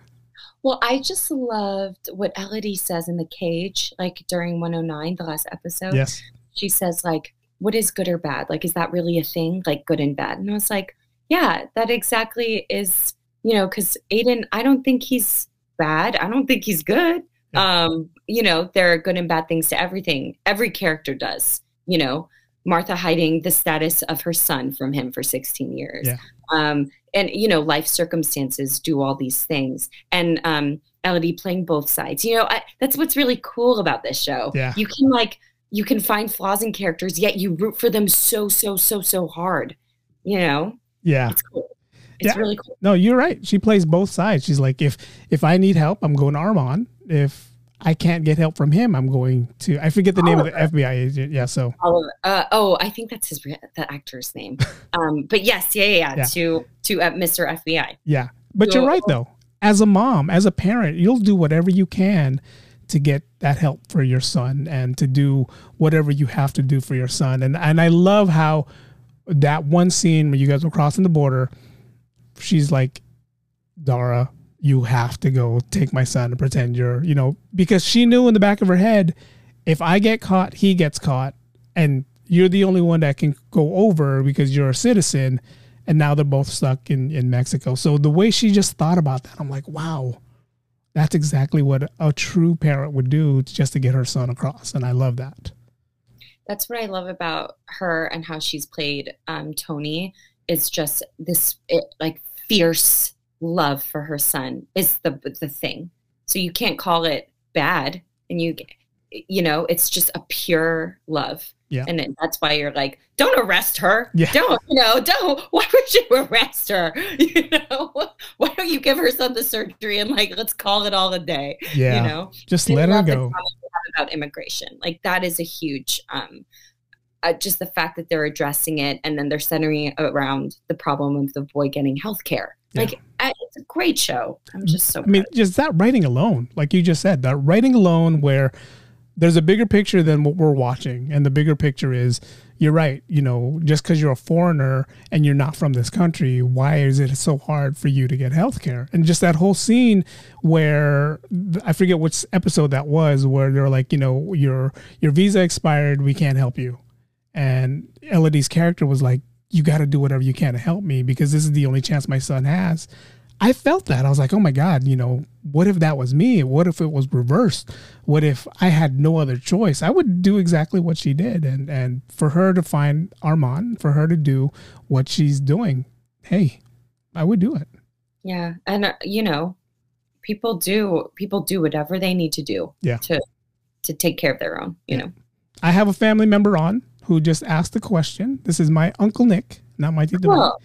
Well, I just loved what Elodie says in the cage, like during 109, the last episode. Yes, She says, like, what is good or bad? Like, is that really a thing? Like, good and bad? And I was like, yeah, that exactly is, you know, because Aiden, I don't think he's bad. I don't think he's good. Yeah. Um, you know, there are good and bad things to everything. Every character does, you know, Martha hiding the status of her son from him for 16 years. Yeah. Um, and you know, life circumstances do all these things. And um, Elodie playing both sides. You know, I, that's what's really cool about this show. Yeah. You can like you can find flaws in characters, yet you root for them so so so so hard. You know, yeah. it's cool. It's Yeah. really cool. No, you're right. She plays both sides. She's like, if if I need help, I'm going to Armand. If I can't get help from him, I'm going to. I forget the name of the FBI agent. Yeah, so Oliver, uh, oh, I think that's his the actor's name. Um, but yes, yeah, yeah, yeah. To to uh, Mr. FBI. yeah. But So- you're right though. As a mom, as a parent, you'll do whatever you can to get that help for your son and to do whatever you have to do for your son. And and I love how that one scene when you guys were crossing the border, she's like, Dara, you have to go take my son and pretend you're, you know, because she knew in the back of her head, if I get caught, he gets caught, and you're the only one that can go over because you're a citizen. And now they're both stuck in, in Mexico. So the way she just thought about that, I'm like, wow, that's exactly what a true parent would do just to get her son across. And I love that. That's what I love about her and how she's played um, Thony. Is just this it, like fierce love for her son is the the thing. So you can't call it bad, and you you know, it's just a pure love. Yeah. And it- that's why you're like, don't arrest her. Yeah. Don't, you know, don't. Why would you arrest her? You know, why don't you give her some the surgery and like, let's call it all a day? Yeah. You know, Just I let her go. comments they have about immigration. Like that is a huge, um, uh, just the fact that they're addressing it and then they're centering it around the problem of the boy getting health care. Yeah. Like I, it's a great show. I'm just so. I mean, just that writing alone, like you just said, that writing alone where there's a bigger picture than what we're watching. And the bigger picture is you're right. You know, just because you're a foreigner and you're not from this country, why is it so hard for you to get health care? And just that whole scene where I forget which episode that was, where they're like, you know, your your visa expired, we can't help you. And Elodie's character was like, you got to do whatever you can to help me because this is the only chance my son has. I felt that. I was like, oh my God, you know, what if that was me? What if it was reversed? What if I had no other choice? I would do exactly what she did. And and for her to find Armand, for her to do what she's doing, hey, I would do it. Yeah, and uh, you know, people do people do whatever they need to do Yeah. to to take care of their own. You Yeah. know, I have a family member on who just asked the question. This is my Uncle Nick, not my Tita. Cool.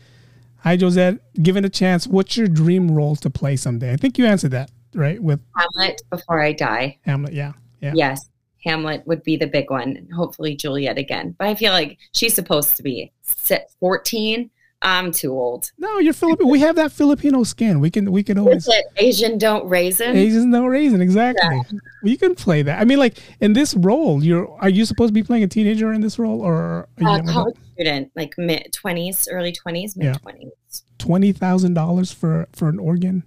Hi, Josette. Given a chance, what's your dream role to play someday? I think you answered that, right? With Hamlet before I die. Hamlet. Yeah. Yeah. Yes, Hamlet would be the big one. Hopefully Juliet again. But I feel like she's supposed to be si- 14. I'm too old. No, you're Filipino. we have that Filipino skin. We can we can always Is it Asian don't raisin? Asians no reason exactly. You can play that. I mean, like in this role, you're are you supposed to be playing a teenager in this role, or you Uh, college student, like mid 20s, early 20s, mid 20s. twenty thousand dollars for for an organ?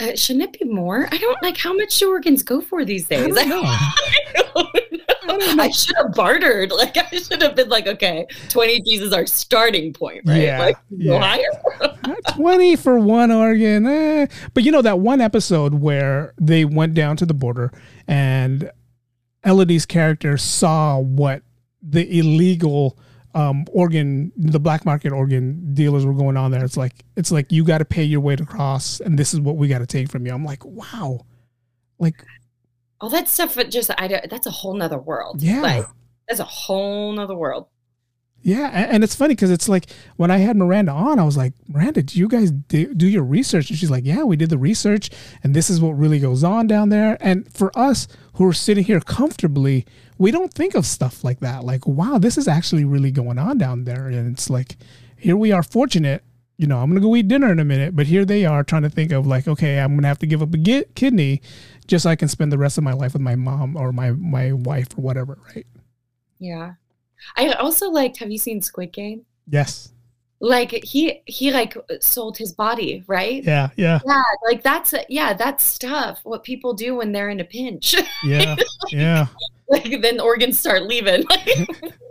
Uh, shouldn't it be more? I don't like how much do organs go for these days. I don't know. I don't know. I should have bartered. Like I should have been like, okay, 20 G's is our starting point, right? Yeah, Like yeah. 20 for one organ. Eh. But you know, that one episode where they went down to the border and Elodie's character saw what the illegal um, organ, the black market organ dealers were going on there. It's like, it's like, you got to pay your way to cross and this is what we got to take from you. I'm like, wow. Like, All that stuff it just I don't, that's a whole nother world. yeah. Like that's a whole nother world. Yeah, and it's funny because it's like when I had Miranda on, I was like, Miranda, do you guys do, do your research? And she's like, Yeah, we did the research, and this is what really goes on down there. And for us who are sitting here comfortably, we don't think of stuff like that. Like, wow, this is actually really going on down there. And it's like, here we are fortunate. You know, I'm gonna go eat dinner in a minute, but here they are trying to think of like, okay, I'm gonna have to give up a gi- kidney just so I can spend the rest of my life with my mom or my my wife or whatever, right? Yeah. I also liked have you seen Squid Game? Yes. Like he he like sold his body, right? Yeah. Yeah. Yeah, like that's yeah, that's stuff. What people do when they're in a pinch. Yeah. Yeah. like then organs start leaving.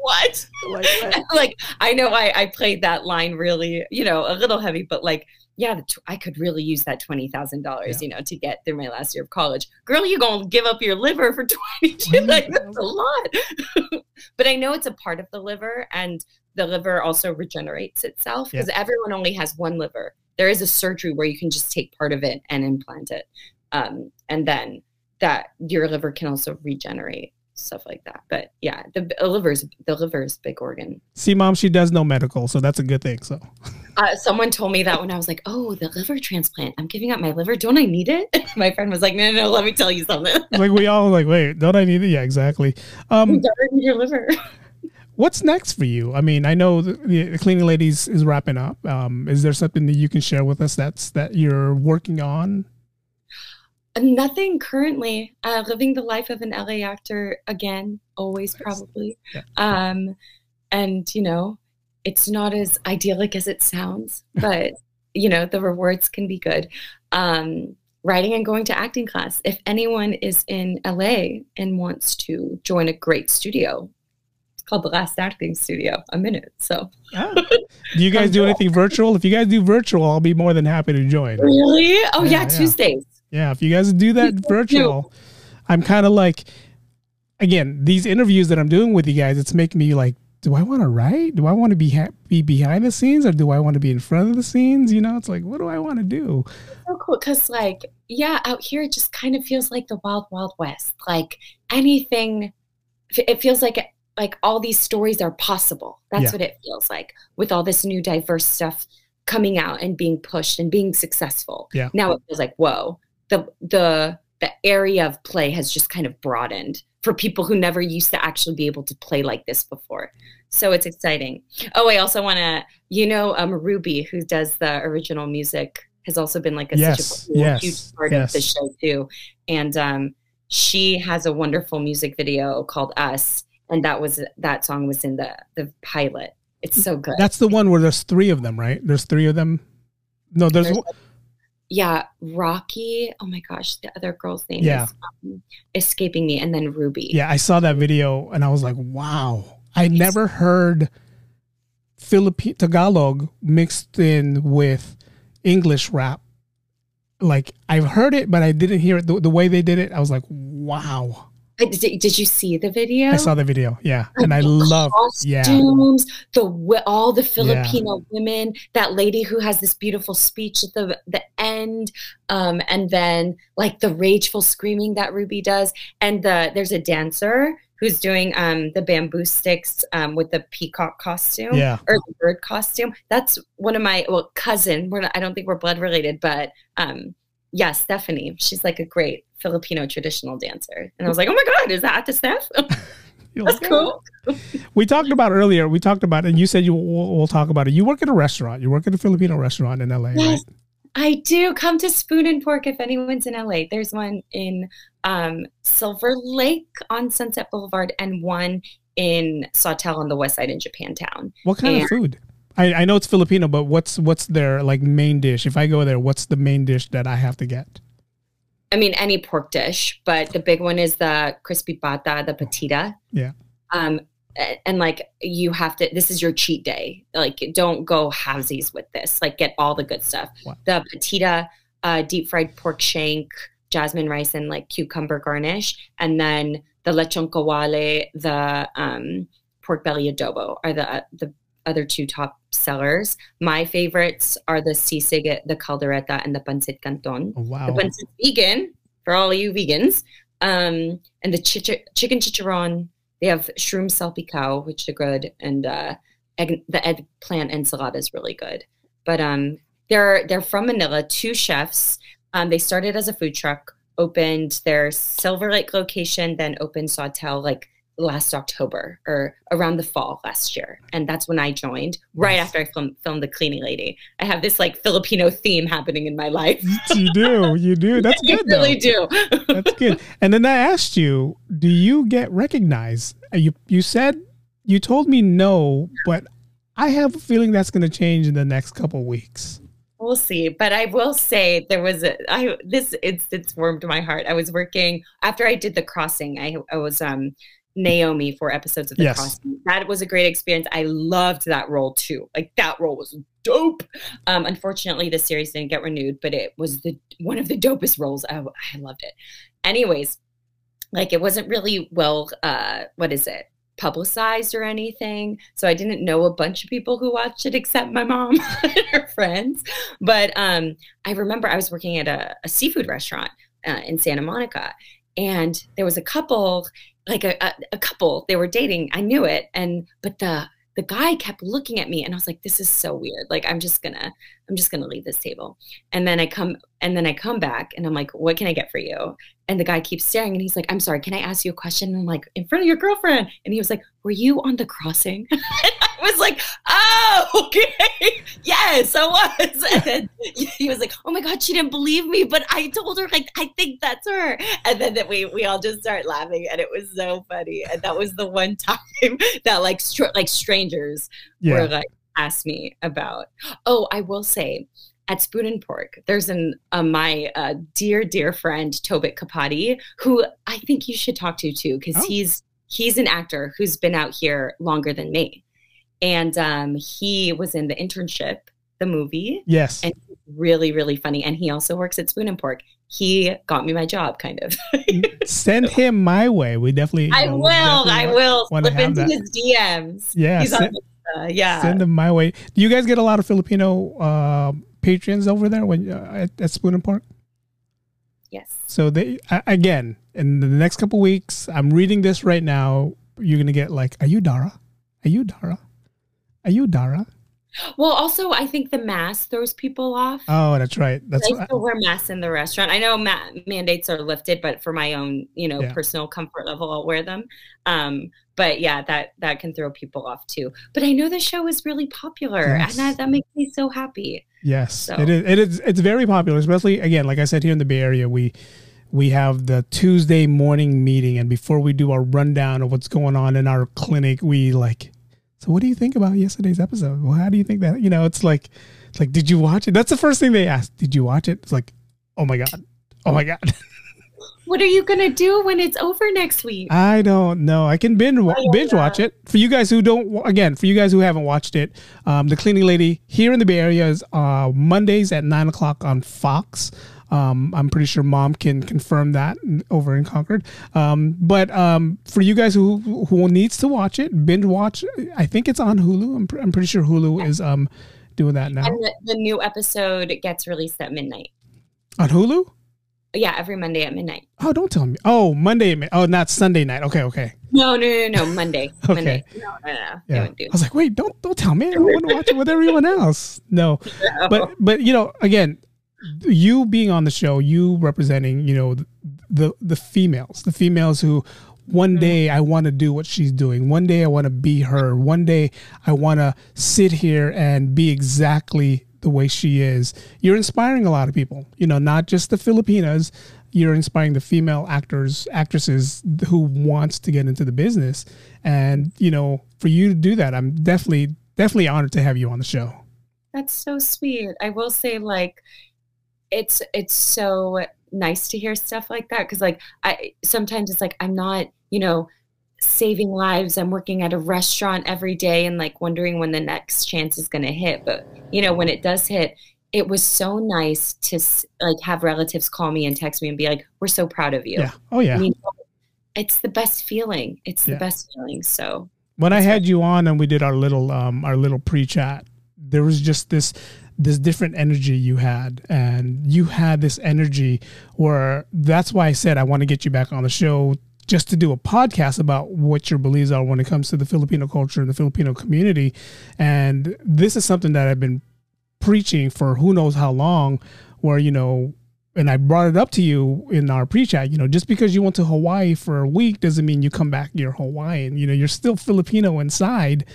Like what? like I know I I played that line really, you know, a little heavy, but like yeah, I could really use that twenty thousand dollars, you know, to get through my last year of college. Girl, you gonna give up your liver for twenty two? Like that's a lot. but I know it's a part of the liver, and the liver also regenerates itself because everyone only has one liver. There is a surgery where you can just take part of it and implant it, um, and then that your liver can also regenerate stuff like that. But yeah, the uh, liver's the liver's big organ. See, mom, she does know medical, so that's a good thing. So Uh, someone told me that when I was like, "Oh, the liver transplant. I'm giving up my liver. Don't I need it?" my friend was like, "No, no, no. Let me tell you something. like we all like, wait, don't I need it? Yeah, exactly. Um, don't need your liver." what's next for you? I mean, I know the, the cleaning ladies is wrapping up. Um, is there something that you can share with us that's that you're working on? Nothing currently. Uh, living the life of an LA actor again, always probably. Yeah. Um, and you know, it's not as idyllic as it sounds, but you know, the rewards can be good. Um, writing and going to acting class. If anyone is in LA and wants to join a great studio, it's called the Last Acting Studio. A minute. So Ah. Do you guys do anything virtual? If you guys do virtual, I'll be more than happy to join. really, oh Yeah, yeah, yeah. Tuesdays. Yeah, if you guys do that virtual, I'm kind of like, again, these interviews that I'm doing with you guys, it's making me like do I want to write? Do I want to be ha- be behind the scenes, or do I want to be in front of the scenes? You know, it's like, what do I want to do? So cool because, like, yeah, out here it just kind of feels like the wild, wild west. Like anything, it feels like like all these stories are possible. That's yeah. what it feels like with all this new diverse stuff coming out and being pushed and being successful. Yeah. Now it feels like whoa, the the the area of play has just kind of broadened for people who never used to actually be able to play like this before. So it's exciting. Oh, I also want to, you know, um, Ruby, who does the original music, has also been like a yes, such a cool, yes, huge part yes. of the show too. And um, she has a wonderful music video called Us, and that was that song was in the the pilot. It's so good. That's the one where there's three of them, right? There's three of them. No, there's, there's yeah, Rocky. Oh my gosh, the other girl's name yeah. is um, escaping me, and then Ruby. Yeah, I saw that video and I was like, wow. I never heard Philippine Tagalog mixed in with English rap. Like I've heard it, but I didn't hear it the, the way they did it. I was like, wow. Did, did you see the video? I saw the video, yeah, and I love yeah the all the Filipino Yeah. women. That lady who has this beautiful speech at the the end, um, and then like the rageful screaming that Ruby does, and the there's a dancer who's doing um the bamboo sticks um with the peacock costume Yeah. or the bird costume. That's one of my well cousin. We're not, I don't think we're blood related, but um yeah, Stephanie. She's like a great Filipino traditional dancer. And I was like, oh my God, is that the Steph? That's like, cool. We talked about earlier. We talked about, and you said you we'll, we'll talk about it. You work at a restaurant. You work at a Filipino restaurant in LA, right? Yes. I do come to Spoon and Pork if anyone's in LA. There's one in um, Silver Lake on Sunset Boulevard and one in Sawtell on the west side in Japantown. What kind of food? I, I know it's Filipino, but what's what's their like main dish? If I go there, what's the main dish that I have to get? I mean, any pork dish, but the big one is the crispy pata, the patita. Yeah. Um, and like you have to, this is your cheat day. Like, don't go halvesies with this. Like, get all the good stuff. Wow. The patita, uh, deep fried pork shank, jasmine rice, and like cucumber garnish, and then the lechon kawali, the um, pork belly adobo are the the other two top sellers. My favorites are the sisig, the caldereta, and the pancit canton. Oh, wow. The pancit's vegan for all you vegans. Um, and the chicha- chicken chicharron. They have shroom salpicao, which are good, and uh, egg, the eggplant ensalada is really good. But um, they're they're from Manila. Two chefs. Um, they started as a food truck, opened their Silver Lake location, then opened Sawtell like last October or around the fall last year. And that's when I joined, right Nice. after I film, filmed The Cleaning Lady. I have this like Filipino theme happening in my life. you do, you do. That's good. really though. do. That's good. And then I asked you, do you get recognized? Uh, You you said you told me no, but I have a feeling that's going to change in the next couple weeks. We'll see, but I will say there was a I this it's it's warmed my heart. I was working after I did the crossing. I I was um Naomi for episodes of the Yes. crossing. That was a great experience. I loved that role too. Like that role was dope. Um, unfortunately, the series didn't get renewed, but it was the one of the dopest roles. I, I loved it. Anyways, like it wasn't really well. Uh, what is it? publicized or anything. So I didn't know a bunch of people who watched it except my mom and her friends. But um, I remember I was working at a, a seafood restaurant uh, in Santa Monica, and there was a couple, like a, a, a couple, they were dating. I knew it, and but the the guy kept looking at me, and I was like, "This is so weird. Like I'm just gonna, I'm just gonna leave this table." And then I come, and then I come back, and I'm like, "What can I get for you?" And the guy keeps staring, and he's like, "I'm sorry, can I ask you a question?" And I'm like, "In front of your girlfriend?" And he was like, "Were you on the crossing?" was like, "Oh, okay, yes, I was." And he was like, "Oh my god, she didn't believe me, but I told her like I think that's her." And then that we we all just start laughing, and it was so funny. And that was the one time that like str- like strangers were like asked me about. Oh, I will say at Spoon and Pork, there's an uh, my uh, dear dear friend Tobit Kapati, who I think you should talk to too, because Oh. he's he's an actor who's been out here longer than me, and um, he was in the internship, the movie, Yes. and really really funny. And he also works at Spoon and Pork. he got me my job, kind of. Send him my way. We definitely. I will. definitely I will slip into that. his DMs. Yeah, send- Insta, yeah. Send them my way. Do you guys get a lot of Filipino uh, patrons over there when uh, at, at Spoon and Pork? yes. So they again in the next couple weeks, I'm reading this right now. You're gonna get like, "Are you Dara? Are you Dara? Are you Dara?" Well, also, I think the mask throws people off. Oh, that's right. That's I still wear masks in the restaurant. I know ma- mandates are lifted, but for my own, you know, Yeah. personal comfort level, I'll wear them. Um, but yeah, that that can throw people off too. But I know the show is really popular, Yes. and that, that makes me so happy. Yes, So- it is. It is. It's very popular, especially again, like I said, here in the Bay Area, we we have the Tuesday morning meeting, and before we do our rundown of what's going on in our clinic, we like. So, what do you think about yesterday's episode? Well, how do you think that? You know, it's like, it's like, did you watch it? That's the first thing they ask. Did you watch it? It's like, oh my god, oh my god. What are you gonna do when it's over next week? I don't know. I can binge wa- binge watch it for you guys who don't. Again, for you guys who haven't watched it, um, the cleaning lady here in the Bay Area is uh, Mondays at nine o'clock on Fox. Um, I'm pretty sure mom can confirm that over in Concord. Um, but um, for you guys who who needs to watch it, binge watch. I think it's on Hulu. I'm, pr- I'm pretty sure Hulu is um doing that now And the, the new episode gets released at midnight. on Hulu. Yeah, every Monday at midnight. Oh, don't tell me. Oh, Monday. at mi- Oh, not Sunday night. Okay, okay. No, no, no, no, Monday. Okay. Monday. No, no, no. Yeah. do I was like, wait, don't don't tell me. I want to watch it with everyone else. No, that. but but you know, again, you being on the show, you representing, you know, the the females, the females who one mm-hmm. day I want to do what she's doing. One day I want to be her. One day I want to sit here and be exactly the way she is. You're inspiring a lot of people. You know, not just the Filipinas. You're inspiring the female actors, actresses who wants to get into the business. And you know, for you to do that, I'm definitely definitely honored to have you on the show. That's so sweet. I will say, like, it's it's so nice to hear stuff like that because, like, I sometimes it's like I'm not, you know, saving lives. I'm working at a restaurant every day and like wondering when the next chance is going to hit. But you know, when it does hit, it was so nice to like have relatives call me and text me and be like, "We're so proud of you." Yeah. Oh yeah. It's the best feeling. It's Yeah. the best feeling. So when I had you on and we did our little um our little pre-chat, there was just this this different energy you had and you had this energy where that's why I said I want to get you back on the show just to do a podcast about what your beliefs are when it comes to the Filipino culture and the Filipino community. And this is something that I've been preaching for who knows how long where you know and I brought it up to you in our pre-chat, you know, just because you went to Hawaii for a week doesn't mean you come back you're Hawaiian. You know, you're still Filipino inside.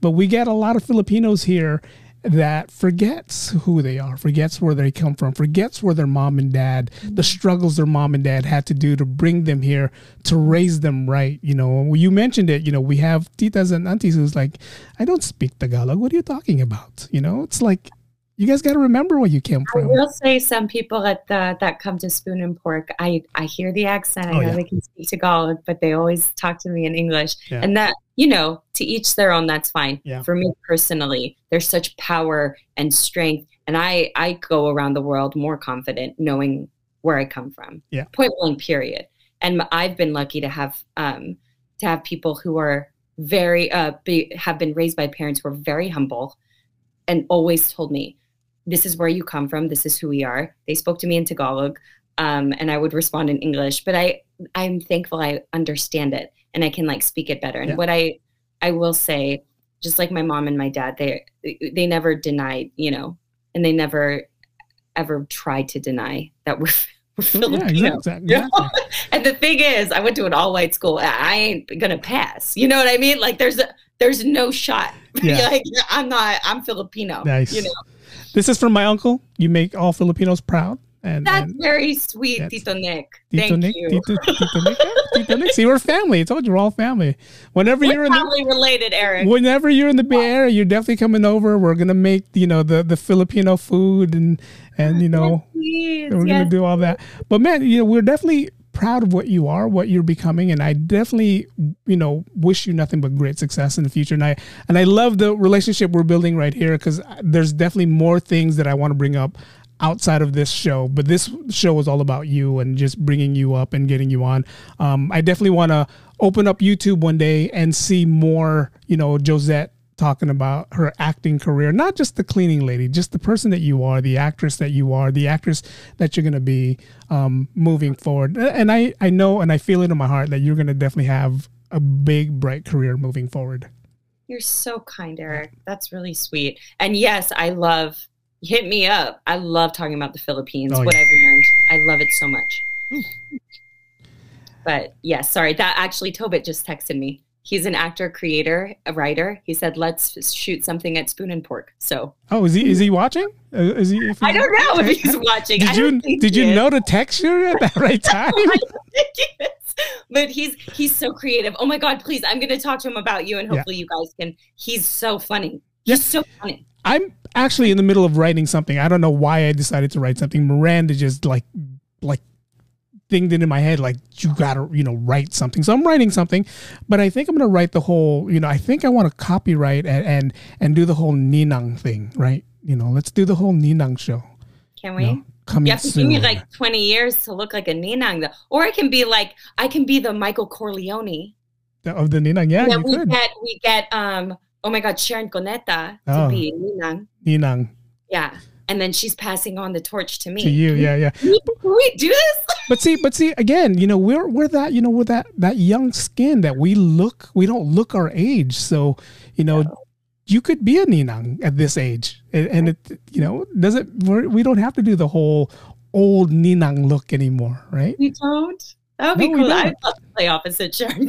But we get a lot of Filipinos here that forgets who they are, forgets where they come from, forgets where their mom and dad, the mm-hmm. struggles their mom and dad had to do to bring them here, to raise them right. You know, you mentioned it, you know, we have titas and aunties who's like, I don't speak Tagalog. What are you talking about? You know, it's like, you guys got to remember where you came from. I will say some people at the, that come to Spoon and Pork, I, I hear the accent. I Oh, know yeah. they can speak Tagalog, but they always talk to me in English. Yeah. And that, you know, to each their own, that's fine. Yeah. For me personally, there's such power and strength. And I, I go around the world more confident knowing where I come from. Yeah. Point blank, period. And I've been lucky to have, um, to have people who are very, uh, be, have been raised by parents who are very humble and always told me, this is where you come from. This is who we are. They spoke to me in Tagalog, um, and I would respond in English. But I, I'm thankful I understand it and I can like speak it better. And Yeah. what I, I will say, just like my mom and my dad, they, they never denied, you know, and they never, ever tried to deny that we're, we're yeah, exactly. You know? And the thing is, I went to an all-white school. I ain't gonna pass. You know what I mean? Like, there's a, there's no shot. Yeah. like, I'm not. I'm Filipino. Nice. You know. This is from my uncle. You make all Filipinos proud. And, That's and very sweet, Tito Nick. Tito Thank Nick, you. Tito, Tito Nick, Tito Nick. See, we're family. I told you we're all family. Whenever We're you're in the, related, Eric. whenever you're in the Bay Area, you're definitely coming over. We're gonna make you know the the Filipino food and and you know Please, we're gonna do all that. But man, you know we're definitely proud of what you are, what you're becoming, and I definitely you know wish you nothing but great success in the future. And I and I love the relationship we're building right here because there's definitely more things that I want to bring up outside of this show, but this show is all about you and just bringing you up and getting you on. Um, I definitely want to open up YouTube one day and see more, you know, Josette talking about her acting career, not just the cleaning lady, just the person that you are, the actress that you are, the actress that you're going to be um, moving forward. And I, I know and I feel it in my heart that you're going to definitely have a big, bright career moving forward. You're so kind, Eric. That's really sweet. And yes, I love, hit me up. I love talking about the Philippines, oh, what yeah. I've learned. I love it so much. But yes, yeah, sorry. That actually, Tobit just texted me he's an actor, creator, a writer. He said, "Let's shoot something at Spoon and Pork." So, oh, is he is he watching? Uh, is he? I don't know if he's watching. Did you did you know the texture at that right time? but he's he's so creative. Oh my god, please! I'm going to talk to him about you, and hopefully yeah. you guys can. He's so funny. He's yeah. so funny. I'm actually in the middle of writing something. I don't know why I decided to write something. Miranda just like like thinged it in my head like you gotta you know write something so i'm writing something but i think i'm gonna write the whole you know i think i want to copyright and and, and do the whole ninang thing right you know let's do the whole ninang show can we you know, coming to soon. give me like 20 years to look like a ninang though or i can be like i can be the michael corleone of the ninang yeah and we could. get we get um oh my god sharon cuneta to oh, be ninang ninang yeah and then she's passing on the torch to me. To you, yeah, yeah. Can we do this? but see, but see, again, you know, we're we're that, you know, with that that young skin that we look, we don't look our age. So, you know, no. you could be a Ninang at this age, and, and it, you know, doesn't we're, we don't have to do the whole old Ninang look anymore, right? We don't. That would no, be cool. Love to play opposite Sharon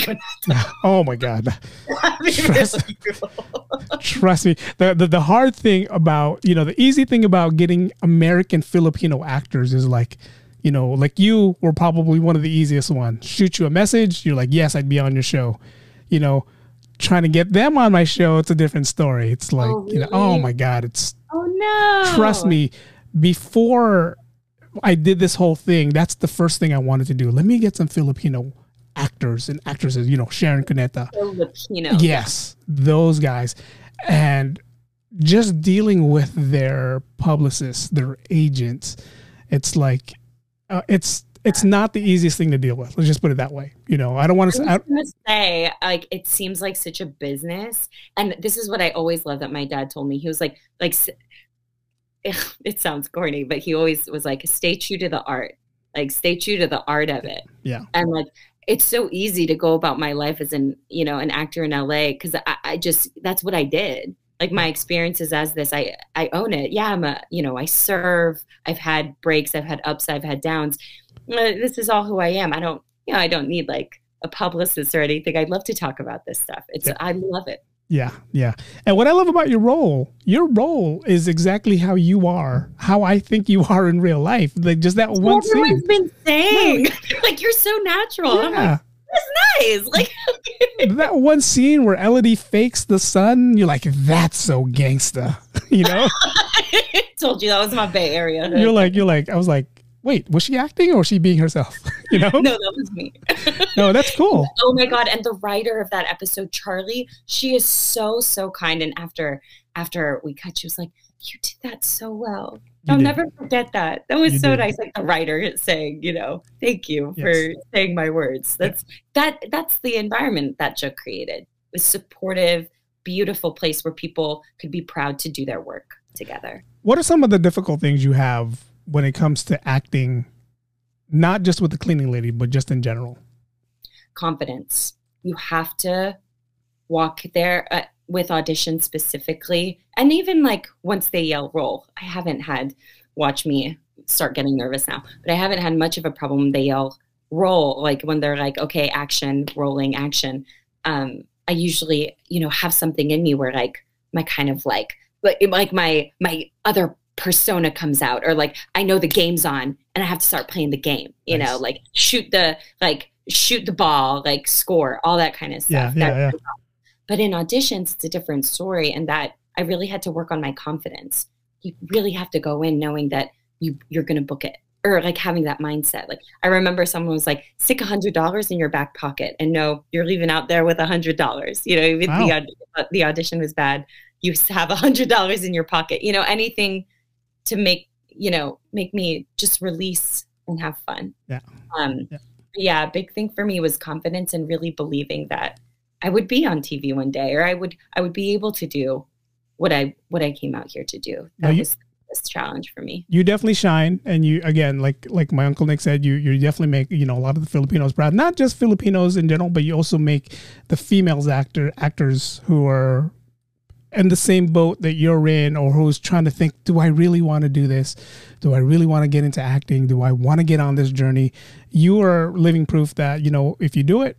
Oh my god! trust, trust me. The, the the hard thing about you know the easy thing about getting American Filipino actors is like you know like you were probably one of the easiest ones. Shoot you a message, you're like yes, I'd be on your show. You know, trying to get them on my show, it's a different story. It's like oh, really? you know, oh my god, it's oh no. Trust me, before I did this whole thing, that's the first thing I wanted to do. Let me get some Filipino actors and actresses, you know, Sharon Cuneta. Filipino. Yes, those guys. And just dealing with their publicists, their agents, it's like, uh, it's, it's not the easiest thing to deal with. Let's just put it that way. You know, I don't want to, I was say, like, it seems like such a business. And this is what I always love that my dad told me. He was like, like, it sounds corny, but he always was like, stay true to the art, like stay true to the art of it. Yeah. And like, it's so easy to go about my life as an, you know, an actor in LA. Cause I, I just, that's what I did. Like my experiences as this, I, I own it. Yeah. I'm a, you know, I serve, I've had breaks, I've had ups, I've had downs. Uh, this is all who I am. I don't, you know, I don't need like a publicist or anything. I'd love to talk about this stuff. It's, yeah. I love it. Yeah, yeah. And what I love about your role, your role is exactly how you are, how I think you are in real life. Like just that one Everyone's scene. been saying, no. like you're so natural. Yeah. Like, that's nice. Like that one scene where Elodie fakes the sun, you're like, that's so gangsta. you know? I told you that was my Bay Area. You're like, you're like, I was like, wait, was she acting or was she being herself? you know? no, that was me. no, that's cool. Oh my god! And the writer of that episode, Charlie, she is so so kind. And after after we cut, she was like, "You did that so well." You I'll did. never forget that. That was you so did. nice. Like the writer saying, you know, thank you yes. for saying my words. That's that. That's the environment that Joe created. A supportive, beautiful place where people could be proud to do their work together. What are some of the difficult things you have when it comes to acting, not just with the cleaning lady, but just in general? Confidence. You have to walk there uh, with auditions specifically. And even like once they yell roll, I haven't had, watch me start getting nervous now, but I haven't had much of a problem they yell roll, like when they're like, okay, action, rolling, action. Um, I usually, you know, have something in me where like my kind of like, like my my other persona comes out or like I know the game's on and I have to start playing the game, you nice. know, like shoot the like shoot the ball, like score, all that kind of stuff. Yeah, yeah, yeah. But in auditions, it's a different story and that I really had to work on my confidence. You really have to go in knowing that you you're going to book it or like having that mindset. Like I remember someone was like, stick a hundred dollars in your back pocket and no, you're leaving out there with a hundred dollars. You know, even wow. the, the audition was bad. You have a hundred dollars in your pocket, you know, anything to make you know, make me just release and have fun. Yeah. Um, Yeah. yeah. Big thing for me was confidence and really believing that I would be on TV one day, or I would I would be able to do what I what I came out here to do. No, That you- was this challenge for me. you definitely shine and you again like like my uncle nick said you you definitely make you know a lot of the filipinos proud not just filipinos in general but you also make the females actor actors who are in the same boat that you're in or who's trying to think do i really want to do this? Do i really want to get into acting? Do i want to get on this journey? You are living proof that you know if you do it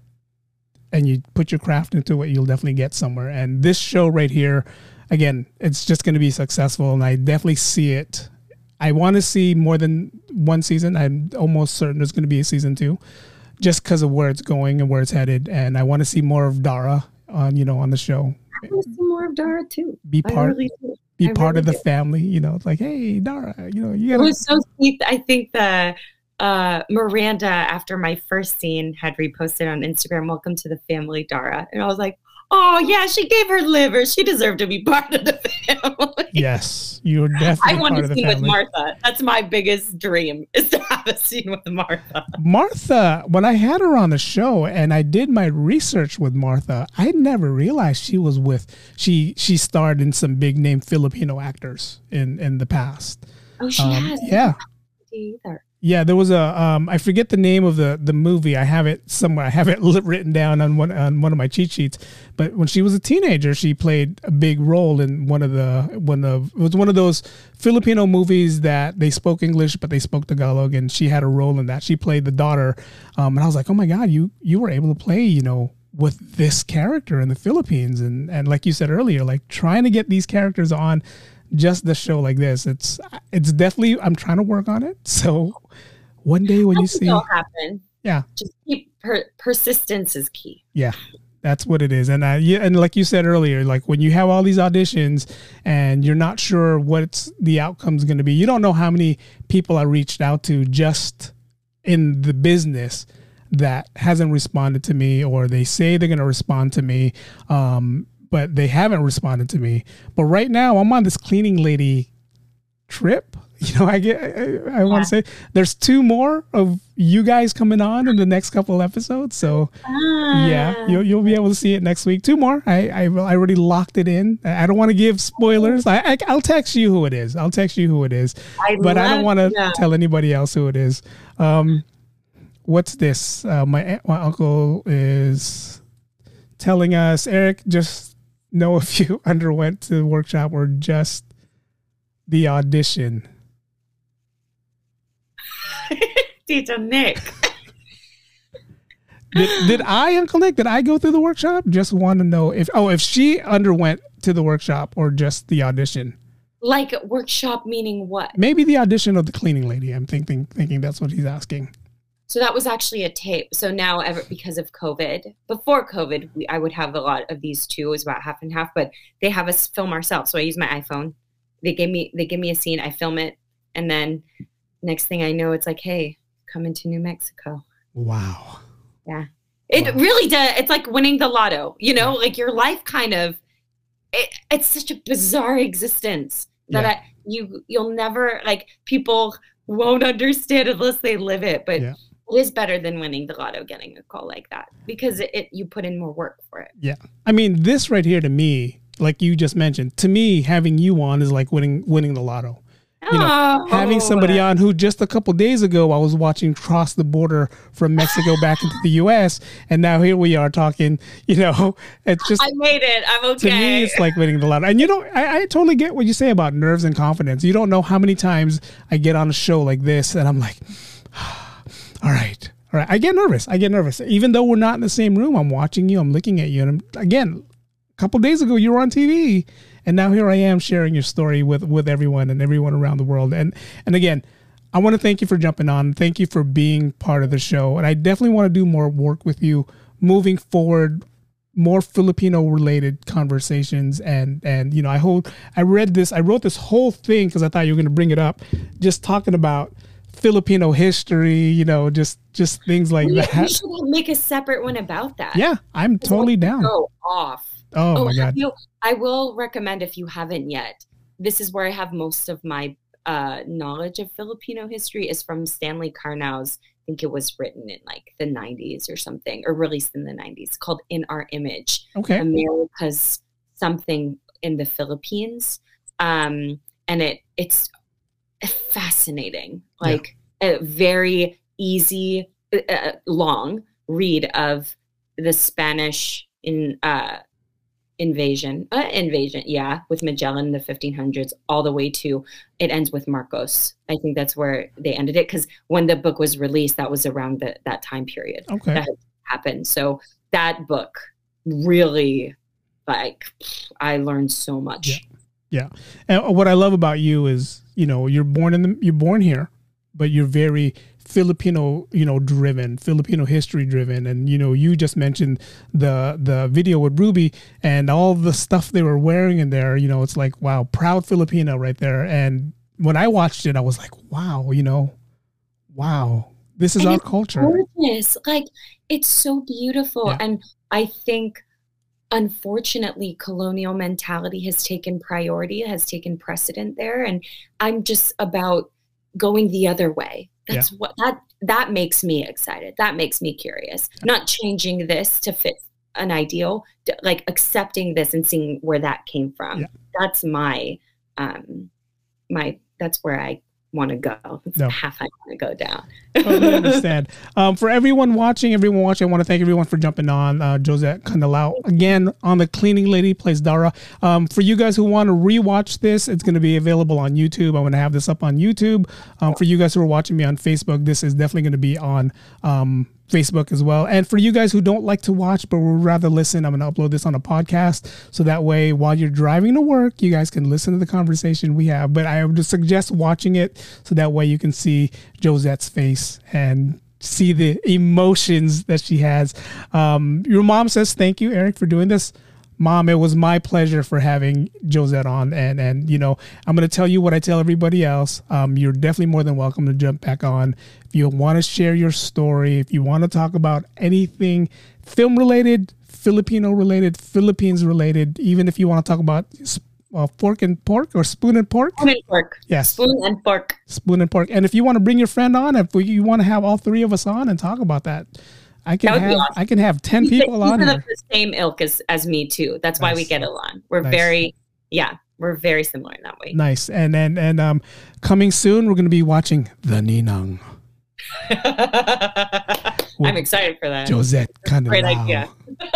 and you put your craft into it you'll definitely get somewhere. And this show right here again it's just going to be successful and i definitely see it. I want to see more than one season. I'm almost certain there's going to be a season two just because of where it's going and where it's headed. And i want to see more of dara on you know on the show I want to see more of Dara too. be part really be I part of the do. family you know it's like hey dara you know you It gotta was so sweet. I think the uh, Miranda, after my first scene, had reposted on Instagram, "Welcome to the family, Dara," and I was like, "Oh yeah, she gave her liver. She deserved to be part of the family." yes you're definitely. I want part a of the scene with Martha. That's my biggest dream is to have a scene with Martha. Martha, when I had her on the show and I did my research with Martha, I never realized she was with she she starred in some big name Filipino actors in in the past. Oh, she Um, has. yeah. Either. Yeah, there was a um I forget the name of the the movie. I have it somewhere. I have it written down on one on one of my cheat sheets. But when she was a teenager, she played a big role in one of the one of it was one of those Filipino movies that they spoke English but they spoke Tagalog, and she had a role in that. She played the daughter, um, and I was like, oh my god, you you were able to play, you know, with this character in the Philippines, and and like you said earlier, like trying to get these characters on just the show like this. It's it's definitely I'm trying to work on it. So one day when I you see it'll happen. Yeah. Just keep per- persistence is key. Yeah, that's what it is. And uh, yeah, and like you said earlier, like when you have all these auditions and you're not sure what's the outcome's going to be, you don't know how many people I reached out to just in the business that hasn't responded to me or they say they're going to respond to me um, but they haven't responded to me. But right now i'm on this cleaning lady trip. You know i get i, I want to say there's two more of you guys coming on in the next couple episodes so yeah Ah. you'll, you'll be able to see it next week. Two more. I i, I already locked it in. I don't want to give spoilers. I, I i'll text you who it is. I'll text you who it is. I but I don't want to tell anybody else who it is. Um, what's this? Uh, my my uncle is telling us, Eric, just know if you underwent to the workshop or just the audition. Did Tito Nick. Did, did I, Uncle Nick, did I go through the workshop? Just want to know if oh if she underwent to the workshop or just the audition. Like workshop meaning what? Maybe the audition of the cleaning lady. I'm thinking thinking that's what he's asking. So that was actually a tape. So now, ever because of COVID, before COVID, we, I would have a lot of these too. It was about half and half, but they have us film ourselves. So I use my iPhone. They give me they give me a scene. I film it, and then next thing I know, it's like, hey, come into New Mexico. Wow. Yeah. It Wow. really does. It's like winning the lotto. You know, like your life kind of. It, it's such a bizarre existence that Yeah. I, you you'll never like people won't understand unless they live it. But Yeah. Is better than winning the lotto, getting a call like that because it, it you put in more work for it. Yeah i mean, this right here to me, like you just mentioned, to me, having you on is like winning winning the lotto. You know, Oh, Having somebody on who just a couple days ago I was watching cross the border from Mexico back into the U.S. and now here we are talking. You know, it's just I made it. I'm okay. to me it's like winning the lotto. And you know, I, I totally get what you say about nerves and confidence. You don't know how many times I get on a show like this and I'm like, all right. All right. I get nervous. I get nervous. Even though we're not in the same room, I'm watching you, I'm looking at you. And I'm, again, a couple days ago you were on TV. And now here I am sharing your story with, with everyone and everyone around the world. And and again, I want to thank you for jumping on. Thank you for being part of the show. And I definitely want to do more work with you moving forward more Filipino related conversations and and you know I hold I read this I wrote this whole thing because I thought you were going to bring it up just talking about Filipino history you know just just things like we, we that should make a separate one about that. yeah I'm totally down Go off. oh, my god you- I will recommend if you haven't yet. This is where I have most of my uh, knowledge of Filipino history is from Stanley Karnow's. I think it was written in like the 90s or something, or released in the 90s, called In Our Image Okay. America's something in the Philippines. Um, and it it's fascinating, Yeah. like a very easy, uh, uh, long read of the Spanish in uh, invasion, uh, invasion, yeah, with Magellan in the 1500s, all the way to it ends with Marcos. I think that's where they ended it because when the book was released, that was around the, that time period Okay. that happened. So that book really, like, I learned so much. Yeah, and uh, what I love about you is, you know, you're born in the you're born here, but you're very Filipino, you know, driven, Filipino history driven. And you know, you just mentioned the the video with Ruby and all the stuff they were wearing in there. You know, it's like wow, proud Filipino right there. And when I watched it, I was like, wow, you know, wow, this is And our culture. gorgeous. Like it's so beautiful. Yeah. And I think unfortunately colonial mentality has taken priority, has taken precedent there. And I'm just about going the other way. That's what that that makes me excited. That makes me curious. Not changing this to fit an ideal, like accepting this and seeing where that came from. Yeah. That's my um my that's where I want to go. That's No. path I want to go down. totally understand. Um, for everyone watching, everyone watching, I want to thank everyone for jumping on. Uh, Josette Canilao again on the cleaning lady plays Dara. Um, for you guys who want to rewatch this, it's going to be available on YouTube. I'm going to have this up on YouTube. Um, for you guys who are watching me on Facebook, this is definitely going to be on um, Facebook as well. And for you guys who don't like to watch but would rather listen, I'm going to upload this on a podcast. So that way, while you're driving to work, you guys can listen to the conversation we have. But I would suggest watching it so that way you can see Josette's face and see the emotions that she has. Um, your mom says, Thank you, Eric, for doing this. Mom, it was my pleasure for having Josette on. And, and you know, I'm going to tell you what I tell everybody else. Um, you're definitely more than welcome to jump back on. If you want to share your story, if you want to talk about anything film related, Filipino related, Philippines related, even if you want to talk about uh, fork and pork or spoon and pork. Spoon and fork. Yes Spoon and pork. spoon and pork. And if you want to bring your friend on, if we, you want to have all three of us on and talk about that, I can That would be have awesome. I can have ten He's- people he's on of here. the same ilk as, as me too. That's why we get along. We're Nice. very yeah, we're very similar in that way. Nice. And and and um, coming soon, we're going to be watching the Ninang. I'm excited for that. Josette Canilao. Great idea.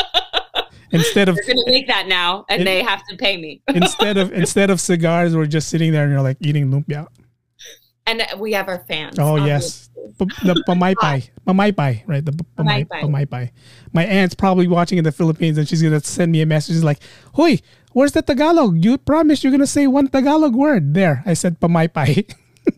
Instead of We're gonna make that now, and It- they have to pay me. instead of instead of cigars, we're just sitting there and you're like eating lumpia. And we have our fans. Oh obviously. yes, the pamaypay, pamaypay, right? The pamay- Pamaypay. My aunt's probably watching in the Philippines, and she's gonna send me a message like, "Hoy, where's the Tagalog? You promised you're gonna say one Tagalog word." There, I said pamaypay,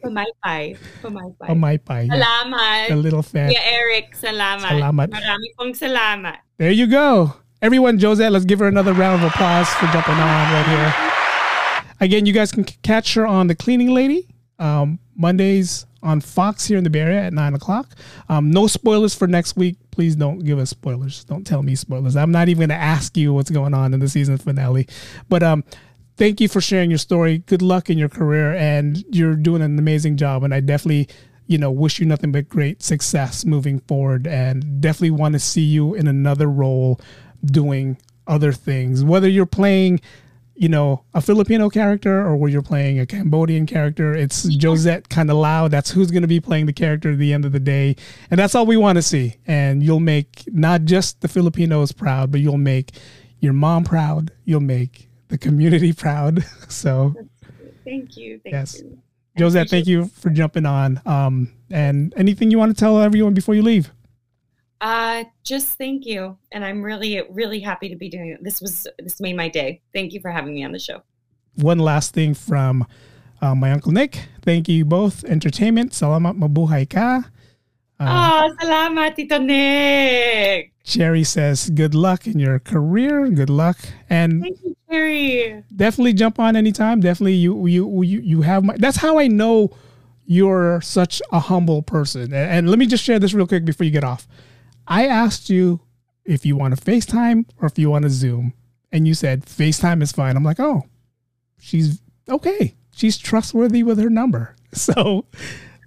Pamaypay. Pamaypay. pamaypay. Yeah, Salamat. a little fan. Yeah, Eric, salamat. Salamat. Marami pong salamat. There you go, everyone. Josette, let's give her another round of applause for jumping on right here. Again, you guys can catch her on the Cleaning Lady um, Mondays on Fox here in the Bay Area at nine o'clock. Um, no spoilers for next week. Please don't give us spoilers. Don't tell me spoilers. I'm not even going to ask you what's going on in the season finale. But um, thank you for sharing your story. Good luck in your career, and you're doing an amazing job. And I definitely, you know, wish you nothing but great success moving forward. And definitely want to see you in another role, doing other things. Whether you're playing you know, a Filipino character or where you're playing a Cambodian character. It's Josette Canilao. That's who's going to be playing the character at the end of the day. And that's all we want to see. And you'll make not just the Filipinos proud, but you'll make your mom proud. You'll make the community proud. So, Thank you. Thank Yes. you. Josette, thank you for jumping on. Um, and anything you want to tell everyone before you leave? Uh, just thank you, and I'm really, really happy to be doing it. This was this made my day. Thank you for having me on the show. One last thing from uh, my Uncle Nick. Thank you both. Entertainment. Salamat mabuhay ka. Uh, Ah, salamat, Tito Nick. Cherry says, "Good luck in your career. Good luck, and Thank you, Terry. definitely jump on anytime. Definitely, you you you you have my. That's how I know you're such a humble person. And, and let me just share this real quick before you get off. I asked you if you want to FaceTime or if you want to Zoom, and you said FaceTime is fine. I'm like, oh, she's okay. she's trustworthy with her number. So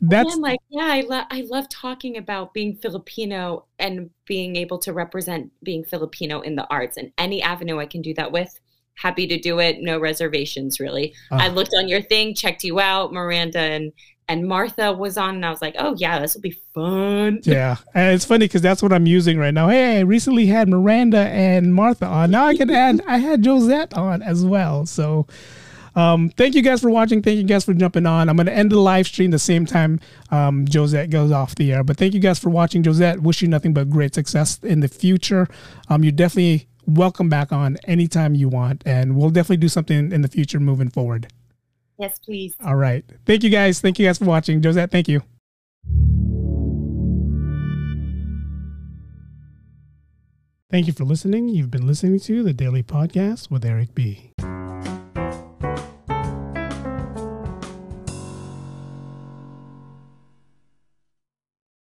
that's I'm like, yeah, I love I love talking about being Filipino and being able to represent being Filipino in the arts and any avenue I can do that with. Happy to do it, no reservations really. Uh. I looked on your thing, checked you out, Miranda and and Martha was on, and I was like, oh yeah, this will be fun. yeah. And it's funny because that's what I'm using right now. Hey, I recently had Miranda and Martha on. Now I can add I had Josette on as well. So um, thank you guys for watching. Thank you guys for jumping on. I'm going to end the live stream the same time um, Josette goes off the air. But thank you guys for watching. Josette, wish you nothing but great success in the future. Um, you're definitely welcome back on anytime you want. And we'll definitely do something in the future moving forward. Yes, please. All right. Thank you guys. Thank you guys for watching. Josette, thank you. Thank you for listening. You've been listening to the Daily Podcast with Eric B.